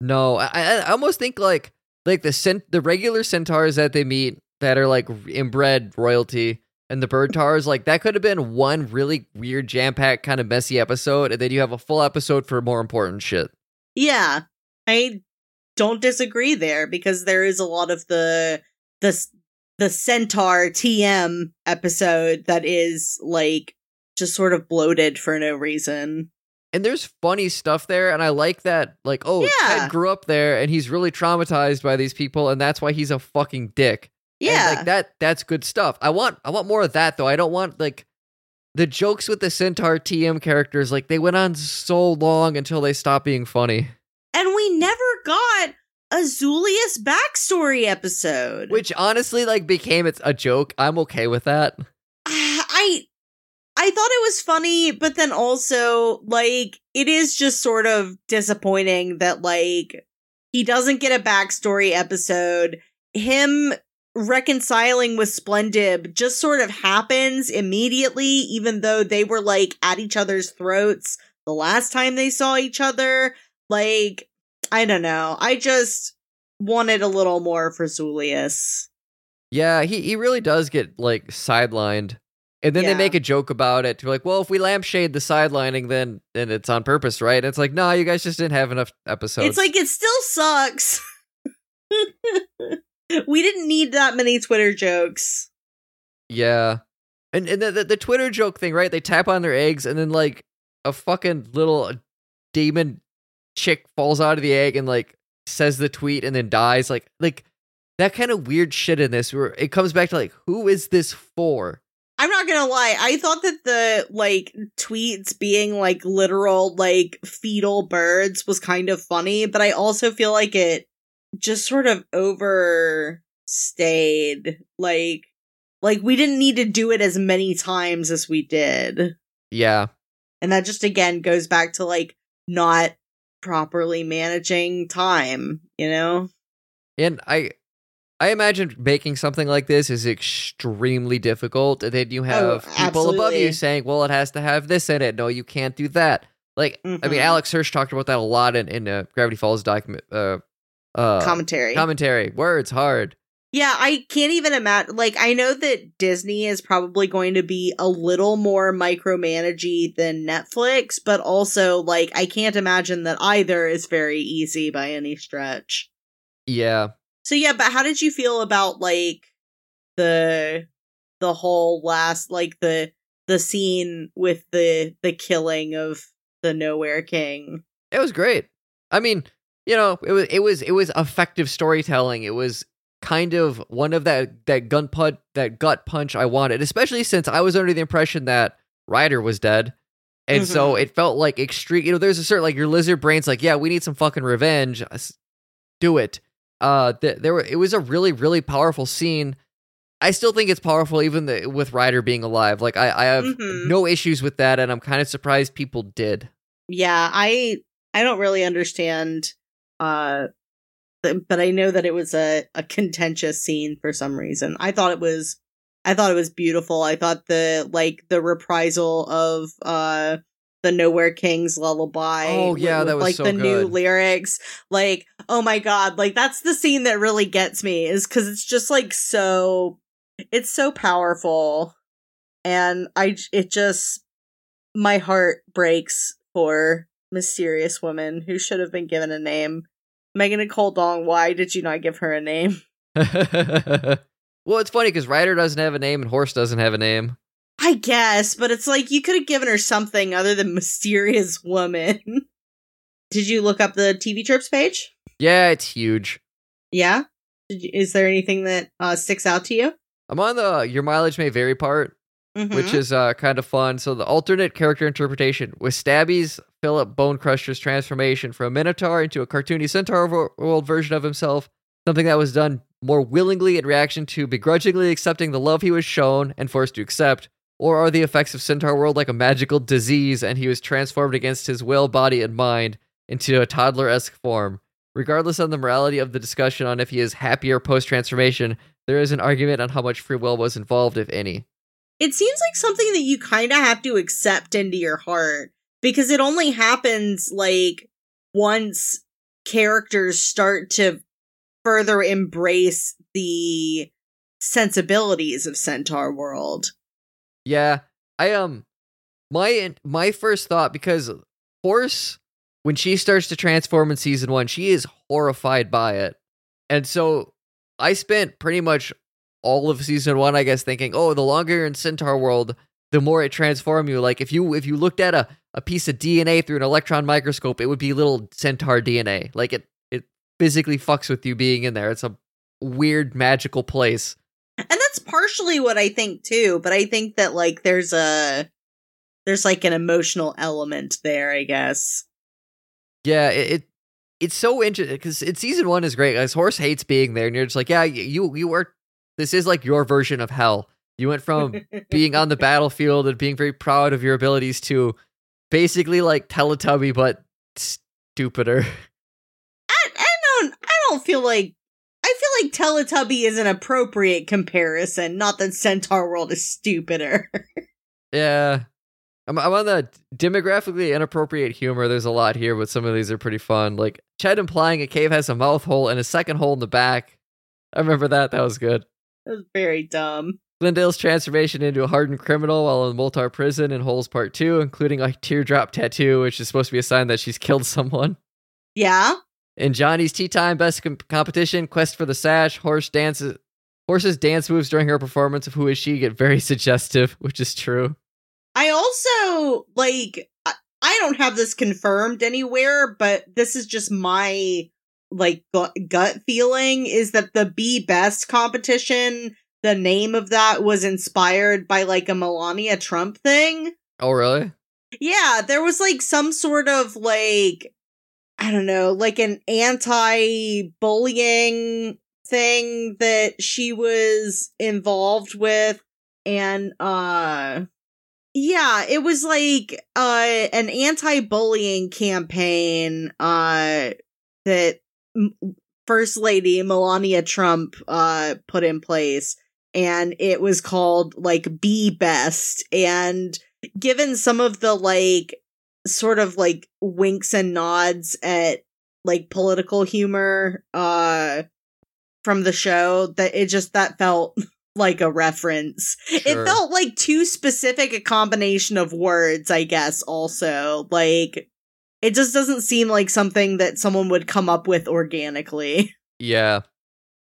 No, I, I almost think like like the cent- the regular centaurs that they meet that are like inbred royalty and the Birdtaurs like that could have been one really weird jam packed kind of messy episode, and then you have a full episode for more important shit. Yeah, I don't disagree there because there is a lot of the the the centaur TM episode that is like just sort of bloated for no reason. And there's funny stuff there, and I like that. Like, oh, Yeah. Ted grew up there, and he's really traumatized by these people, and that's why he's a fucking dick. And, Yeah, like that. That's good stuff. I want. I want more of that, though. I don't want like the jokes with the centaur TM characters. Like they went on so long until they stopped being funny. and we never got a Zulius backstory episode. Which honestly, like, became it's a joke. I'm okay with that. I I thought it was funny, but then also like it is just sort of disappointing that like he doesn't get a backstory episode. Him reconciling with Splendid just sort of happens immediately, even though they were like at each other's throats the last time they saw each other. Like, I don't know. I just wanted a little more for Zulius. Yeah, he he really does get like sidelined. And then Yeah. they make a joke about it. To be like, well, if we lampshade the sidelining, then then it's on purpose, right? it's like, no, you guys just didn't have enough episodes. It's like it still sucks. we didn't need that many Twitter jokes. Yeah. And and the, the, the Twitter joke thing, right? They tap on their eggs, and then like a fucking little demon chick falls out of the egg and like says the tweet and then dies. Like like that kind of weird shit in this where it comes back to like who is this for? I'm not gonna lie. I thought that the like tweets being like literal like fetal birds was kind of funny, but I also feel like it just sort of overstayed. Like, like we didn't need to do it as many times as we did, Yeah. and that just again goes back to like not properly managing time. You know? And I I imagine making something like this is extremely difficult. And then you have people above you saying, well, it has to have this in it. No, you can't do that. Like, I mean, Mhm. Alex Hirsch talked about that a lot in, in uh, Gravity Falls document uh, uh, Commentary. commentary. Words hard. Yeah, I can't even imagine. Like, I know that Disney is probably going to be a little more micromanagey than Netflix, but also, like, I can't imagine that either is very easy by any stretch. Yeah. So yeah, but how did you feel about like the the whole last like the the scene with the the killing of the Nowhere King? It was great. I mean, you know, it was it was it was effective storytelling. It was kind of one of that that gun punch that gut punch I wanted, especially since I was under the impression that Rider was dead. And so it felt like extreme you know, there's a certain like your lizard brain's like, yeah, we need some fucking revenge. Do it. Uh th- there were it was a really, really powerful scene. I still think it's powerful even the, with Rider being alive. Like I, I have Mhm. no issues with that, and I'm kind of surprised people did. Yeah, I I don't really understand uh but I know that it was a a contentious scene for some reason. I thought it was I thought it was beautiful. I thought the like the reprisal of uh the Nowhere King's lullaby. Oh, yeah, with, that was like so the new lyrics. Like, oh my god, like that's the scene that really gets me is cuz it's just like so it's so powerful and I it just my heart breaks for mysterious woman who should have been given a name. Megan Nicole Dong, why did you not give her a name? well, it's funny because Rider doesn't have a name and Horse doesn't have a name. I guess, but it's like you could have given her something other than mysterious woman. did you look up the TV Tropes page? Yeah, it's huge. Yeah. Did you, is there anything that uh, sticks out to you? I'm on the your mileage may vary part, which Mhm. is uh, kind of fun. So the alternate character interpretation with Stabby's Philip Bonecrusher's transformation from a Minotaur into a cartoony Centaur world version of himself, something that was done more willingly in reaction to begrudgingly accepting the love he was shown and forced to accept. Or are the effects of Centaur World like a magical disease and he was transformed against his will, body, and mind into a toddler esque form? Regardless of the morality of the discussion on if he is happier post transformation, there is an argument on how much free will was involved, if any. it seems like something that you kind of have to accept into your heart because it only happens like once characters start to further embrace the sensibilities of Centaur World. Yeah, I um, my my first thought because Horse, when she starts to transform in season one, she is horrified by it, and so I spent pretty much all of season one, I guess, thinking, oh, the longer you're in Centaur world, the more it transform you. Like if you if you looked at a a piece of DNA through an electron microscope, it would be little Centaur DNA. Like it it physically fucks with you being in there. It's a weird magical place. And that's partially what I think too, but I think that like there's a there's like an emotional element there, I guess. Yeah, it, it it's so interesting because it's season one is great. Guys, horse hates being there, and you're just like, yeah, you you were. This is like your version of hell. You went from being on the battlefield and being very proud of your abilities to basically like Teletubby, but stupider. I, I don't I don't feel like I feel like Teletubby is an appropriate comparison, not that Centaur World is stupider. Yeah. I'm, I'm on the demographically inappropriate humor. There's a lot here, but some of these are pretty fun. Like Chad implying a cave has a mouth hole and a second hole in the back. I remember that. That was good. That was very dumb. Glendale's transformation into a hardened criminal while in Moletaur prison in Holes Part 2, including a teardrop tattoo, which is supposed to be a sign that she's killed someone. Yeah? In Johnny's Tea Time Best com- Competition, Quest for the Sash, Horse dances Horse's dance moves during her performance of Who Is She get very suggestive, which is true. I also like I- I don't have this confirmed anywhere, but this is just my like gut feeling is that the Be Best competition, the name of that was inspired by like a Melania Trump thing. Oh, really? Yeah, there was like some sort of like I don't know, like an anti-bullying thing that she was involved with and uh yeah, it was like uh an anti-bullying campaign uh that M- First Lady Melania Trump uh put in place and it was called like Be Best and given some of the like sort of like winks and nods at like political humor uh from the show that it just that felt like a reference Sure. it felt like too specific a combination of words i guess also like it just doesn't seem like something that someone would come up with organically Yeah.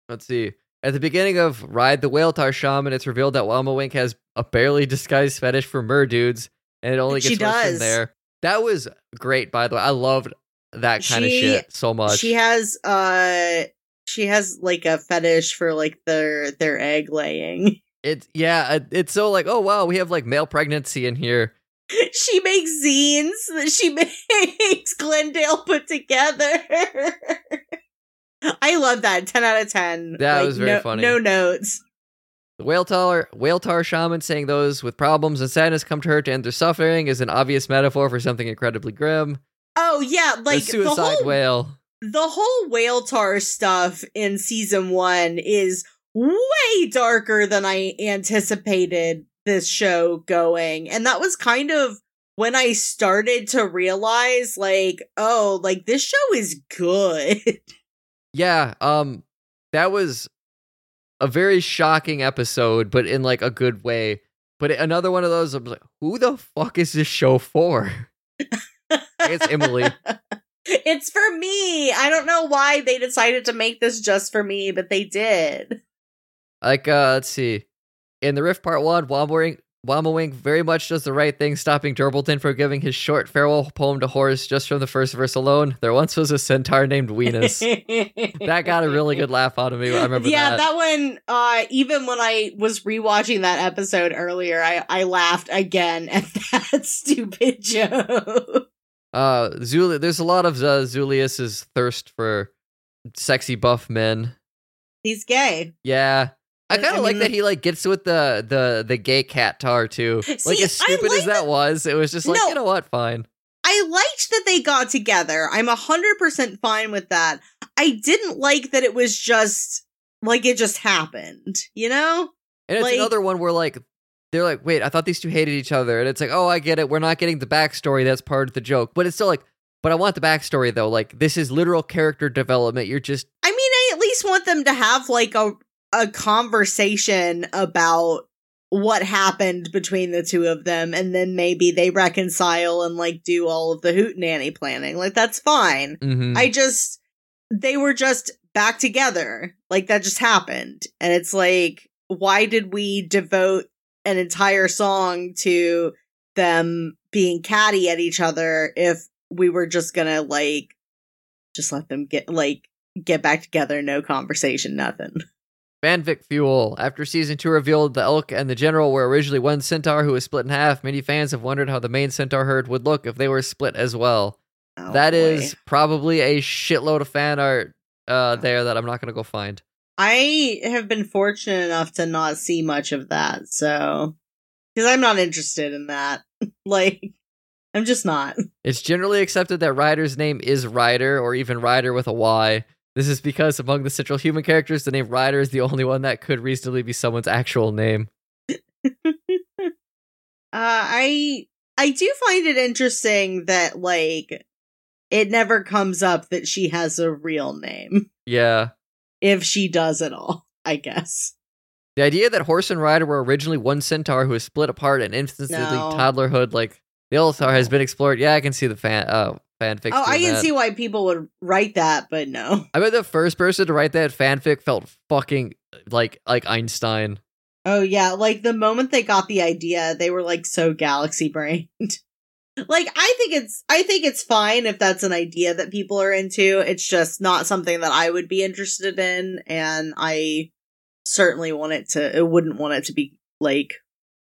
Let's see. At the beginning of Ride the Whaletaur Shaman, it's revealed that Wammawink has a barely disguised fetish for mer dudes, and it only She gets worse from there. That was great, by the way. I loved that kind of shit so much. she has uh she has like a fetish for like their their egg laying it's yeah, it's so like, oh wow, we have like male pregnancy in here. she makes zines that she makes Glendale put together. I love that. 10 out of 10. That Like, was very no, funny. No notes. The Whaletaur, whale tar shaman saying those with problems and sadness come to her to end their suffering is an obvious metaphor for something incredibly grim. Oh yeah, like the the, whole whale. the whole Whaletaur stuff in season 1 is way darker than I anticipated this show going. And that was kind of when I started to realize like, oh, like this show is good. Yeah, um that was a very shocking episode, but in like a good way. But another one of those I'm like, who the fuck is this show for? It's Emily. it's for me. I don't know why they decided to make this just for me, but they did. Like uh let's see. In the riff Part 1, Wammawink Wammawink very much does the right thing, stopping Durpleton from giving his short farewell poem to Horace just from the first verse alone. There once was a centaur named Venus. that got a really good laugh out of me. I remember yeah, that. that one. Uh, even when I was rewatching that episode earlier, I I laughed again at that stupid joke. Uh, Zuli- there's a lot of uh, Zulius's thirst for sexy buff men. He's gay. Yeah. I kind of like mean- that he like gets with the the the gay cat tar too. like as stupid like as that was, it was just like No. you know what, fine. I liked that they got together. I'm a hundred percent fine with that. I didn't like that it was just like it just happened. You know? And it's Like- another one where like they're like, wait, I thought these two hated each other, and it's like, oh, I get it. We're not getting the backstory. That's part of the joke, but it's still like, but I want the backstory though. Like this is literal character development. You're just I mean, I at least want them to have like a a conversation about what happened between the two of them, and then maybe they reconcile and like do all of the hoot nanny planning. Like that's fine. mhm. I just they were just back together. Like that just happened. And it's like, why did we devote an entire song to them being catty at each other if we were just gonna like just let them get like get back together, no conversation, nothing. Fanfic Fuel. After season two revealed the Elk and the General were originally one centaur who was split in half, many fans have wondered how the main centaur herd would look if they were split as well. Oh, That boy. is probably a shitload of fan art uh, there that I'm not going to go find. I have been fortunate enough to not see much of that, so because I'm not interested in that. like, I'm just not. It's generally accepted that Rider's name is Rider, or even Ryder with a Y. This is because among the central human characters, the name Rider is the only one that could reasonably be someone's actual name. Uh, I I do find it interesting that like it never comes up that she has a real name Yeah. if she does at all. I guess. The idea that Horse and Rider were originally one centaur who was split apart and instantly No. toddlerhood like the Ulthar has been explored. Yeah, I can see the fan uh fanfic. oh, I can that. see why people would write that, but no. I bet the first person to write that fanfic felt fucking like like Einstein. Oh yeah, like the moment they got the idea, they were like so galaxy brained. like I think it's I think it's fine if that's an idea that people are into. It's just not something that I would be interested in and I certainly want it to it wouldn't want it to be like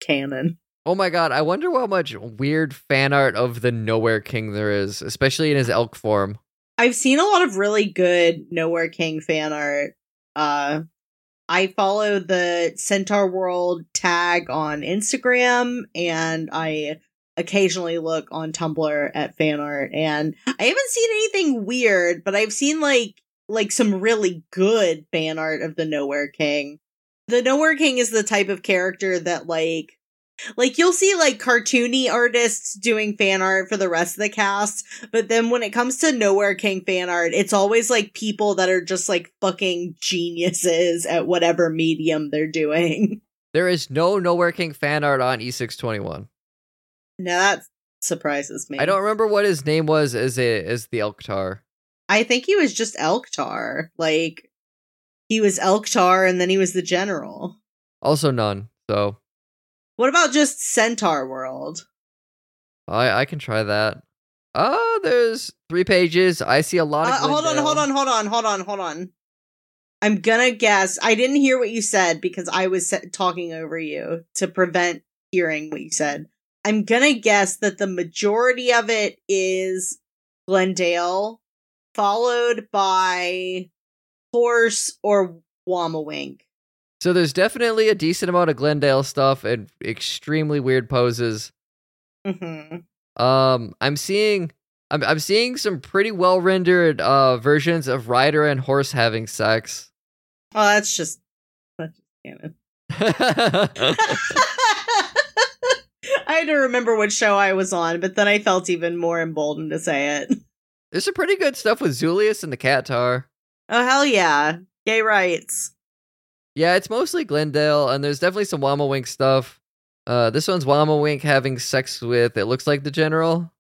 canon. Oh my god, I wonder how much weird fan art of the Nowhere King there is, especially in his elk form. I've seen a lot of really good Nowhere King fan art. Uh I follow the Centaur World tag on Instagram and I occasionally look on Tumblr at fan art and I haven't seen anything weird, but I've seen like like some really good fan art of the Nowhere King. The Nowhere King is the type of character that like like you'll see like cartoony artists doing fan art for the rest of the cast, but then when it comes to Nowhere King fan art, it's always like people that are just like fucking geniuses at whatever medium they're doing. There is no Nowhere King fan art on E621. Now that surprises me. I don't remember what his name was as a as the Elktaur. I think he was just Elktaur. Like he was Elktaur and then he was the general. Also none. So What about just Centaur World? I I can try that. Oh, there's three pages. I see a lot of. Uh, hold on, hold on, hold on, hold on, hold on. I'm gonna guess. I didn't hear what you said because I was talking over you to prevent hearing what you said. I'm gonna guess that the majority of it is Glendale, followed by Horse or Wammawink. So there's definitely a decent amount of Glendale stuff and extremely weird poses. hmm Um, I'm seeing, I'm I'm seeing some pretty well rendered uh versions of Rider and Horse having sex. Oh, that's just that's just canon. I had to remember what show I was on, but then I felt even more emboldened to say it. There's some pretty good stuff with Zulius and the Catar. Oh hell yeah, gay rights. Yeah, it's mostly Glendale, and there's definitely some Wammawink stuff. Uh, this one's Wammawink having sex with. It looks like the general.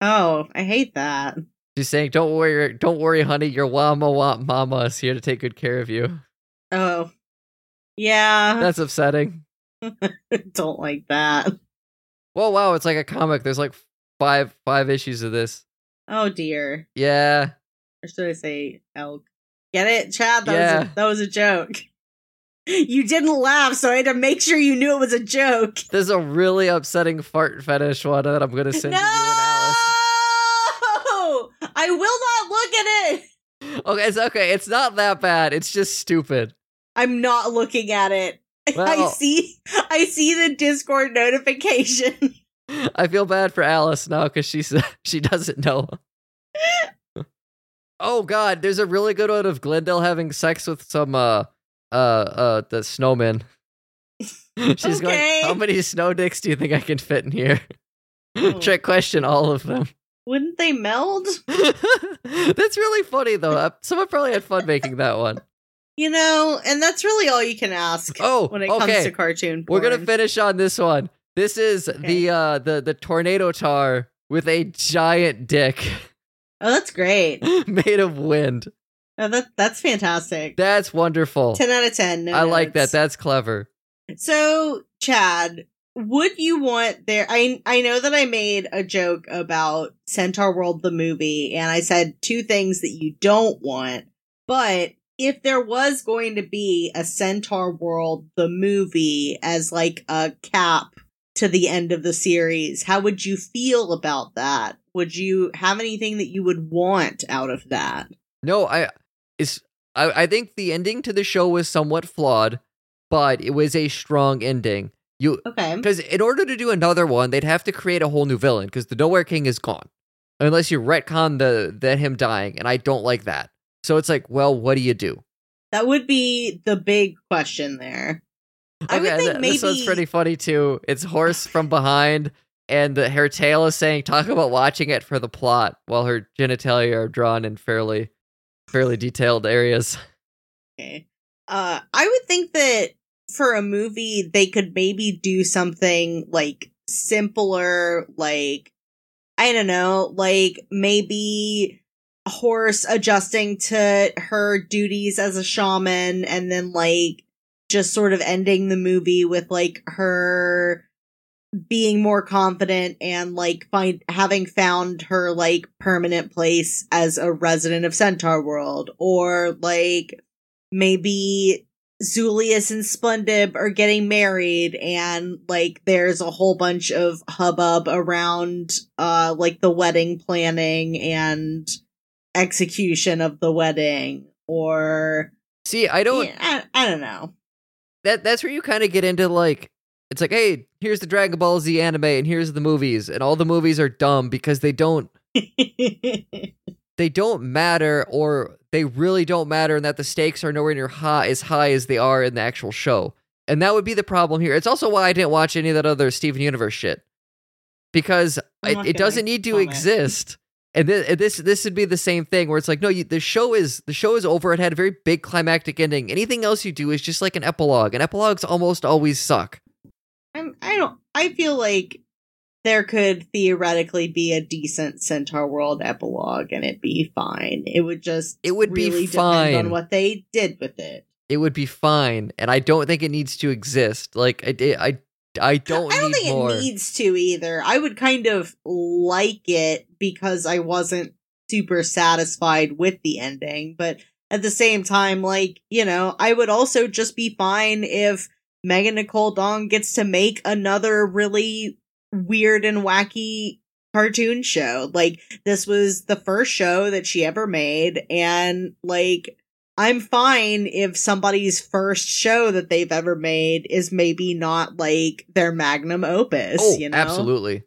Oh, I hate that. She's saying, "Don't worry, don't worry, honey. Your Wama Wamp Mama is here to take good care of you." Oh, yeah. That's upsetting. Don't like that. Whoa, wow! It's like a comic. There's like five five issues of this. Oh dear. Yeah, Or should I say elk? Get it, Chad? That was Yeah. a, that was a joke. You didn't laugh, so I had to make sure you knew it was a joke. there's a really upsetting fart fetish one that I'm gonna send no! to you and Alice. No! I will not look at it. Okay, it's okay. It's not that bad. It's just stupid. I'm not looking at it. I see I see the Discord notification. I feel bad for Alice now because she's she doesn't know. oh God, there's a really good one of Glendale having sex with some uh uh uh the snowman. She's going. Okay. How many snow dicks do you think I can fit in here? Oh. Trick question. All of them. Wouldn't they meld? That's really funny though. Uh, Someone probably had fun making that one. You know, and that's really all you can ask Oh, when it okay. comes to cartoon We're gonna finish on this one. This is Okay. the uh the the tornado tar with a giant dick Oh, that's great. made of wind. Oh, that that's fantastic. That's wonderful. ten out of ten. no I like that. That's clever. So, Chad, would you want there? I I know that I made a joke about Centaur World the movie, and I said two things that you don't want. But if there was going to be a Centaur World the movie as like a cap to the end of the series, how would you feel about that? Would you have anything that you would want out of that? No, I is I, I think the ending to the show was somewhat flawed, but it was a strong ending. You Okay. because in order to do another one, they'd have to create a whole new villain because the Nowhere King is gone, unless you retcon the that him dying, and I don't like that. So it's like, well, what do you do? That would be the big question there. I would think th- maybe this one's pretty funny too. It's horse from behind, and the, her tail is saying, "Talk about watching it for the plot," while her genitalia are drawn in fairly, fairly detailed areas. Okay. Uh, I would think that for a movie, they could maybe do something like simpler, like, I don't know, like maybe Horse adjusting to her duties as a shaman and then like just sort of ending the movie with like her being more confident and like find having found her like permanent place as a resident of Centaur World or like maybe Zulius and Splendid are getting married and like there's a whole bunch of hubbub around uh like the wedding planning and execution of the wedding or See, I don't. Yeah, I, I don't know. That that's where you kind of get into like it's like, hey, here's the Dragon Ball Z anime, and here's the movies, and all the movies are dumb because they don't they don't matter, or they really don't matter, and that the stakes are nowhere near high as high as they are in the actual show. And that would be the problem here. It's also why I didn't watch any of that other Steven Universe shit because it, it doesn't need to comment. exist. And this, this this would be the same thing where it's like, no, you, the show is the show is over. It had a very big climactic ending. Anything else you do is just like an epilogue, and epilogues almost always suck. I'm, I don't. I feel like there could theoretically be a decent Centaur World epilogue, and it'd be fine. It would just. It would be really depend fine. on what they did with it. It would be fine, and I don't think it needs to exist. Like I I I don't. I don't think more. it needs to either. I would kind of like it because I wasn't super satisfied with the ending, but at the same time, like, you know, I would also just be fine if Megan Nicole Dong gets to make another really weird and wacky cartoon show. Like, this was the first show that she ever made, and like, I'm fine if somebody's first show that they've ever made is maybe not like their magnum opus, oh, you know? absolutely.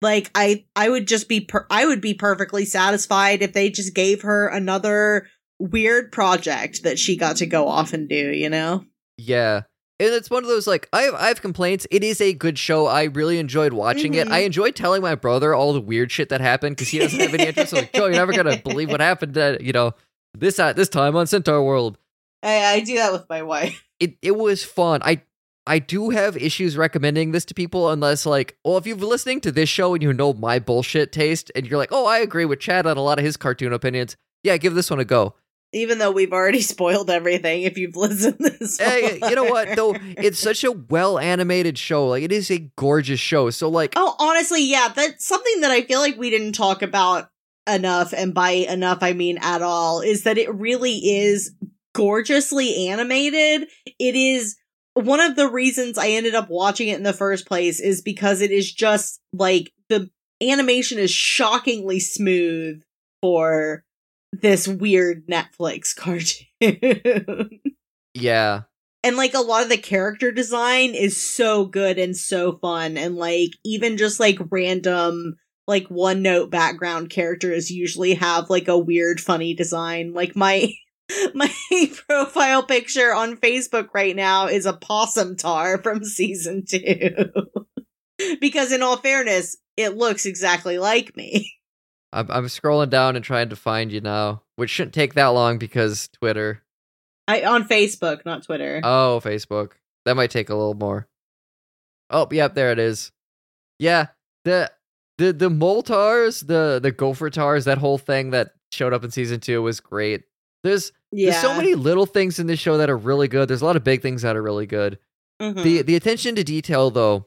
Like I I would just be per- I would be perfectly satisfied if they just gave her another weird project that she got to go off and do, you know? Yeah. And it's one of those like I have I have complaints. It is a good show. I really enjoyed watching it. Mhm. I enjoyed telling my brother all the weird shit that happened because he doesn't have any interest. So like, Joe, you're never gonna believe what happened. At, you know, this at this time on Centaur World. I, I do that with my wife. It it was fun. I I do have issues recommending this to people unless like, well, if you've been listening to this show and you know my bullshit taste and you're like, oh, I agree with Chad on a lot of his cartoon opinions. Yeah, give this one a go. Even though we've already spoiled everything if you've listened this Hey, you know what though? It's such a well animated show. Like it is a gorgeous show. So like, Oh, honestly, yeah, that's something that I feel like we didn't talk about enough, and by enough I mean at all, is that it really is gorgeously animated. It is one of the reasons I ended up watching it in the first place is because it is just like the animation is shockingly smooth for this weird Netflix cartoon. yeah, and like a lot of the character design is so good and so fun and like even just like random like one note background characters usually have like a weird funny design. Like my my profile picture on facebook right now is a possum tar from season 2 because in all fairness it looks exactly like me I'm I'm scrolling down and trying to find you now, which shouldn't take that long because Twitter. i on facebook not twitter Oh, Facebook. That might take a little more. Oh, yep, there it is. Yeah, the the the Moletaurs, the the Gopher Tars, that whole thing that showed up in season two was great. There's yeah there's so many little things in this show that are really good. There's a lot of big things that are really good. Mhm. The the attention to detail though,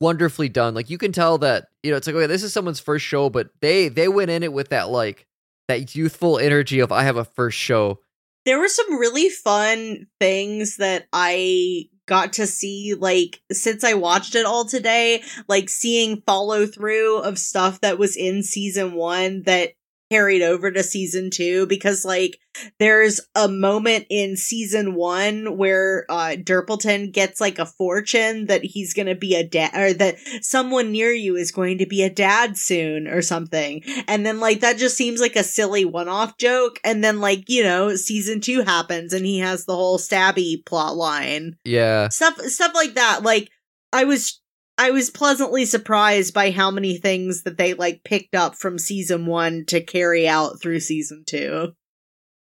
wonderfully done. Like you can tell that you know it's like okay, this is someone's first show, but they they went in it with that like that youthful energy of I have a first show. there were some really fun things that I got to see like since I watched it all today, like seeing follow through of stuff that was in season 1 that carried over to season 2 because like there's a moment in season 1 where uh Durpleton gets like a fortune that he's to be a dad or that someone near you is going to be a dad soon or something. And then like that just seems like a silly one-off joke. And then like you know season two happens and he has the whole stabby plot line. Yeah. stuff stuff like that. Like i was i was pleasantly surprised by how many things that they like picked up from season one to carry out through season two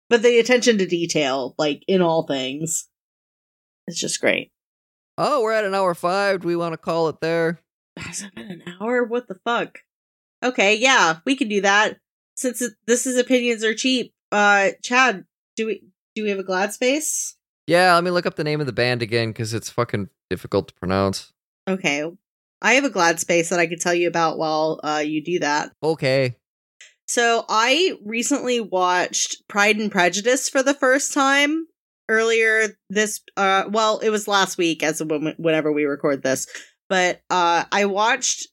but the attention to detail like in all things it's just great Oh, we're at an hour five. Do we want to call it there? has it been an hour what the fuck okay yeah we can do that since it, this is opinions are cheap uh chad do we do we have a glad space Yeah, let me look up the name of the band again because it's fucking difficult to pronounce. Okay. I have a glad space that I could tell you about while uh, you do that. Okay. So I recently watched Pride and Prejudice for the first time earlier this uh well it was last week as of when, whenever we record this but uh I watched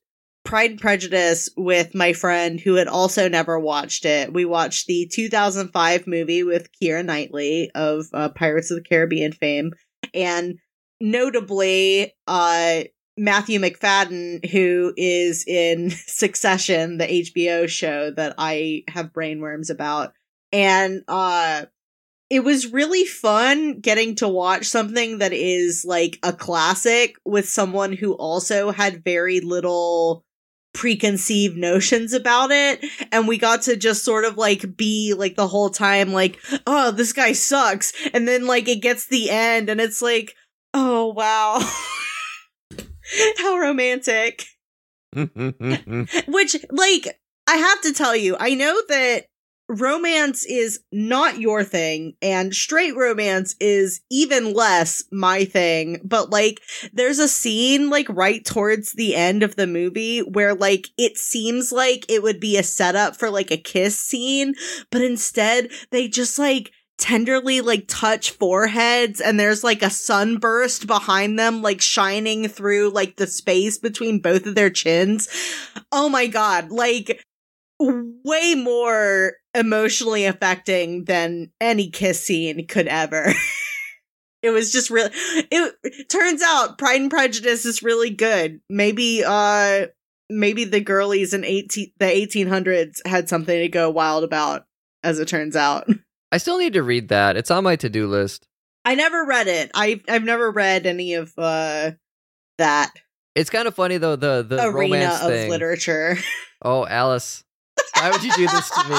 Pride and Prejudice with my friend who had also never watched it. We watched the 2005 movie with Keira Knightley of uh, Pirates of the Caribbean fame and notably uh Matthew Macfadyen, who is in Succession, the HBO show that I have brainworms about. And uh it was really fun getting to watch something that is like a classic with someone who also had very little preconceived notions about it. And we got to just sort of like be like the whole time like oh this guy sucks. And then like it gets the end and it's like oh wow how romantic. Which like i have to tell you i know that romance is not your thing and straight romance is even less my thing but like there's a scene like right towards the end of the movie where like it seems like it would be a setup for like a kiss scene but instead they just like tenderly like touch foreheads and there's like a sunburst behind them like shining through like the space between both of their chins oh my god like way more emotionally affecting than any kiss scene could ever. it was just really it, turns out Pride and Prejudice is really good. Maybe uh maybe the girlies in 18 the 1800s had something to go wild about as it turns out. I still need to read that. It's on my to-do list. I never read it. I I've never read any of uh that It's kind of funny though the the arena romance of thing. literature. Oh, Alice. Why would you do this to me?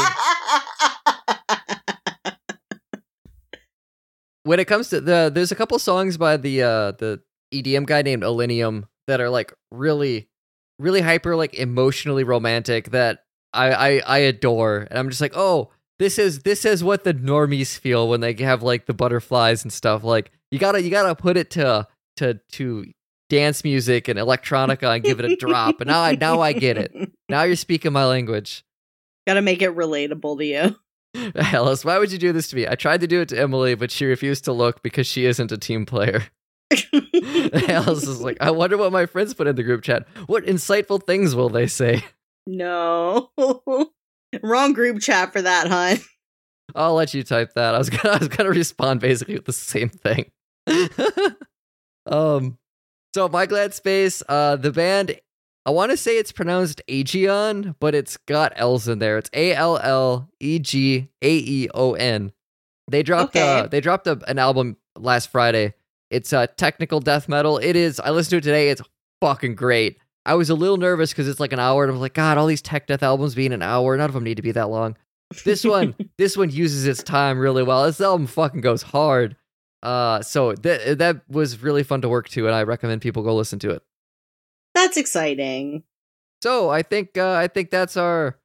When it comes to the there's a couple songs by the uh the EDM guy named Illenium that are like really really hyper like emotionally romantic that I I I adore. And I'm just like, "Oh, this is this is what the normies feel when they have like the butterflies and stuff. Like you got to you got to put it to to to dance music and electronica and give it a drop. And now I now I get it. Now you're speaking my language. Got to make it relatable to you. Alice, why would you do this to me? I tried to do it to Emily, but she refused to look because she isn't a team player. Alice is like, I wonder what my friends put in the group chat. What insightful things will they say? no. Wrong group chat for that, hon. I'll let you type that. I was gonna I was gonna respond basically with the same thing. um so my glad space, uh the band I want to say it's pronounced Aegeon, but it's got L's in there. It's A L L E G A E O N. They dropped uh they dropped a, an album last Friday. It's uh technical death metal. It is I listened to it today. It's fucking great. I was a little nervous because it's like an hour, and I was like, God, all these tech death albums being an hour, none of them need to be that long. This one, this one uses its time really well. This album fucking goes hard. Uh, so that that was really fun to work to, and I recommend people go listen to it. That's exciting. So I think uh, I think that's our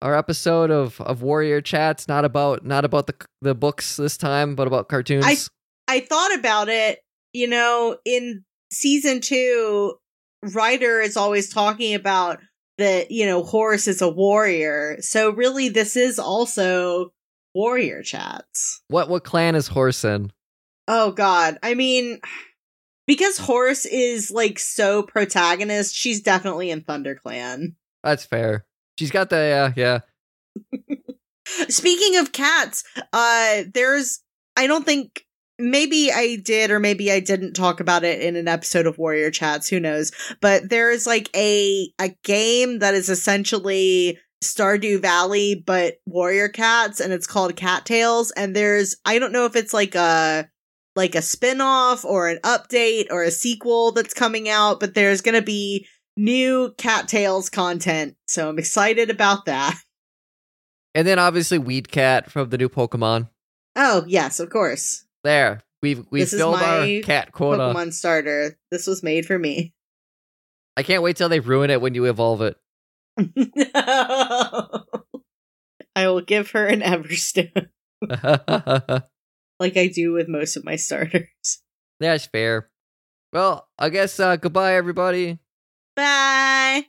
our episode of of Warrior Chats. Not about not about the the books this time, but about cartoons. I I thought about it, you know, in season two, Rider is always talking about that, you know, Horse is a warrior. So really, this is also warrior chats. what what clan is Horse in? Oh, God. I mean, because Horse is like so protagonist, she's definitely in Thunder Clan. That's fair. She's got the yeah yeah. Speaking of cats, uh there's I don't think maybe I did or maybe I didn't talk about it in an episode of Warrior Chats, who knows. But there's like a a game that is essentially Stardew Valley but Warrior Cats and it's called Cattails and there's I don't know if it's like a like a spin-off or an update or a sequel that's coming out, but there's going to be new Cattails content. So I'm excited about that. And then obviously Weed Cat from the new Pokemon. Oh, yes, of course. There, we've we've This is filled our cat quota. Pokemon starter. This was made for me. I can't wait till they ruin it when you evolve it. no. I will give her an Everstone. like I do with most of my starters. That's fair. Well, I guess uh, goodbye, everybody. Bye.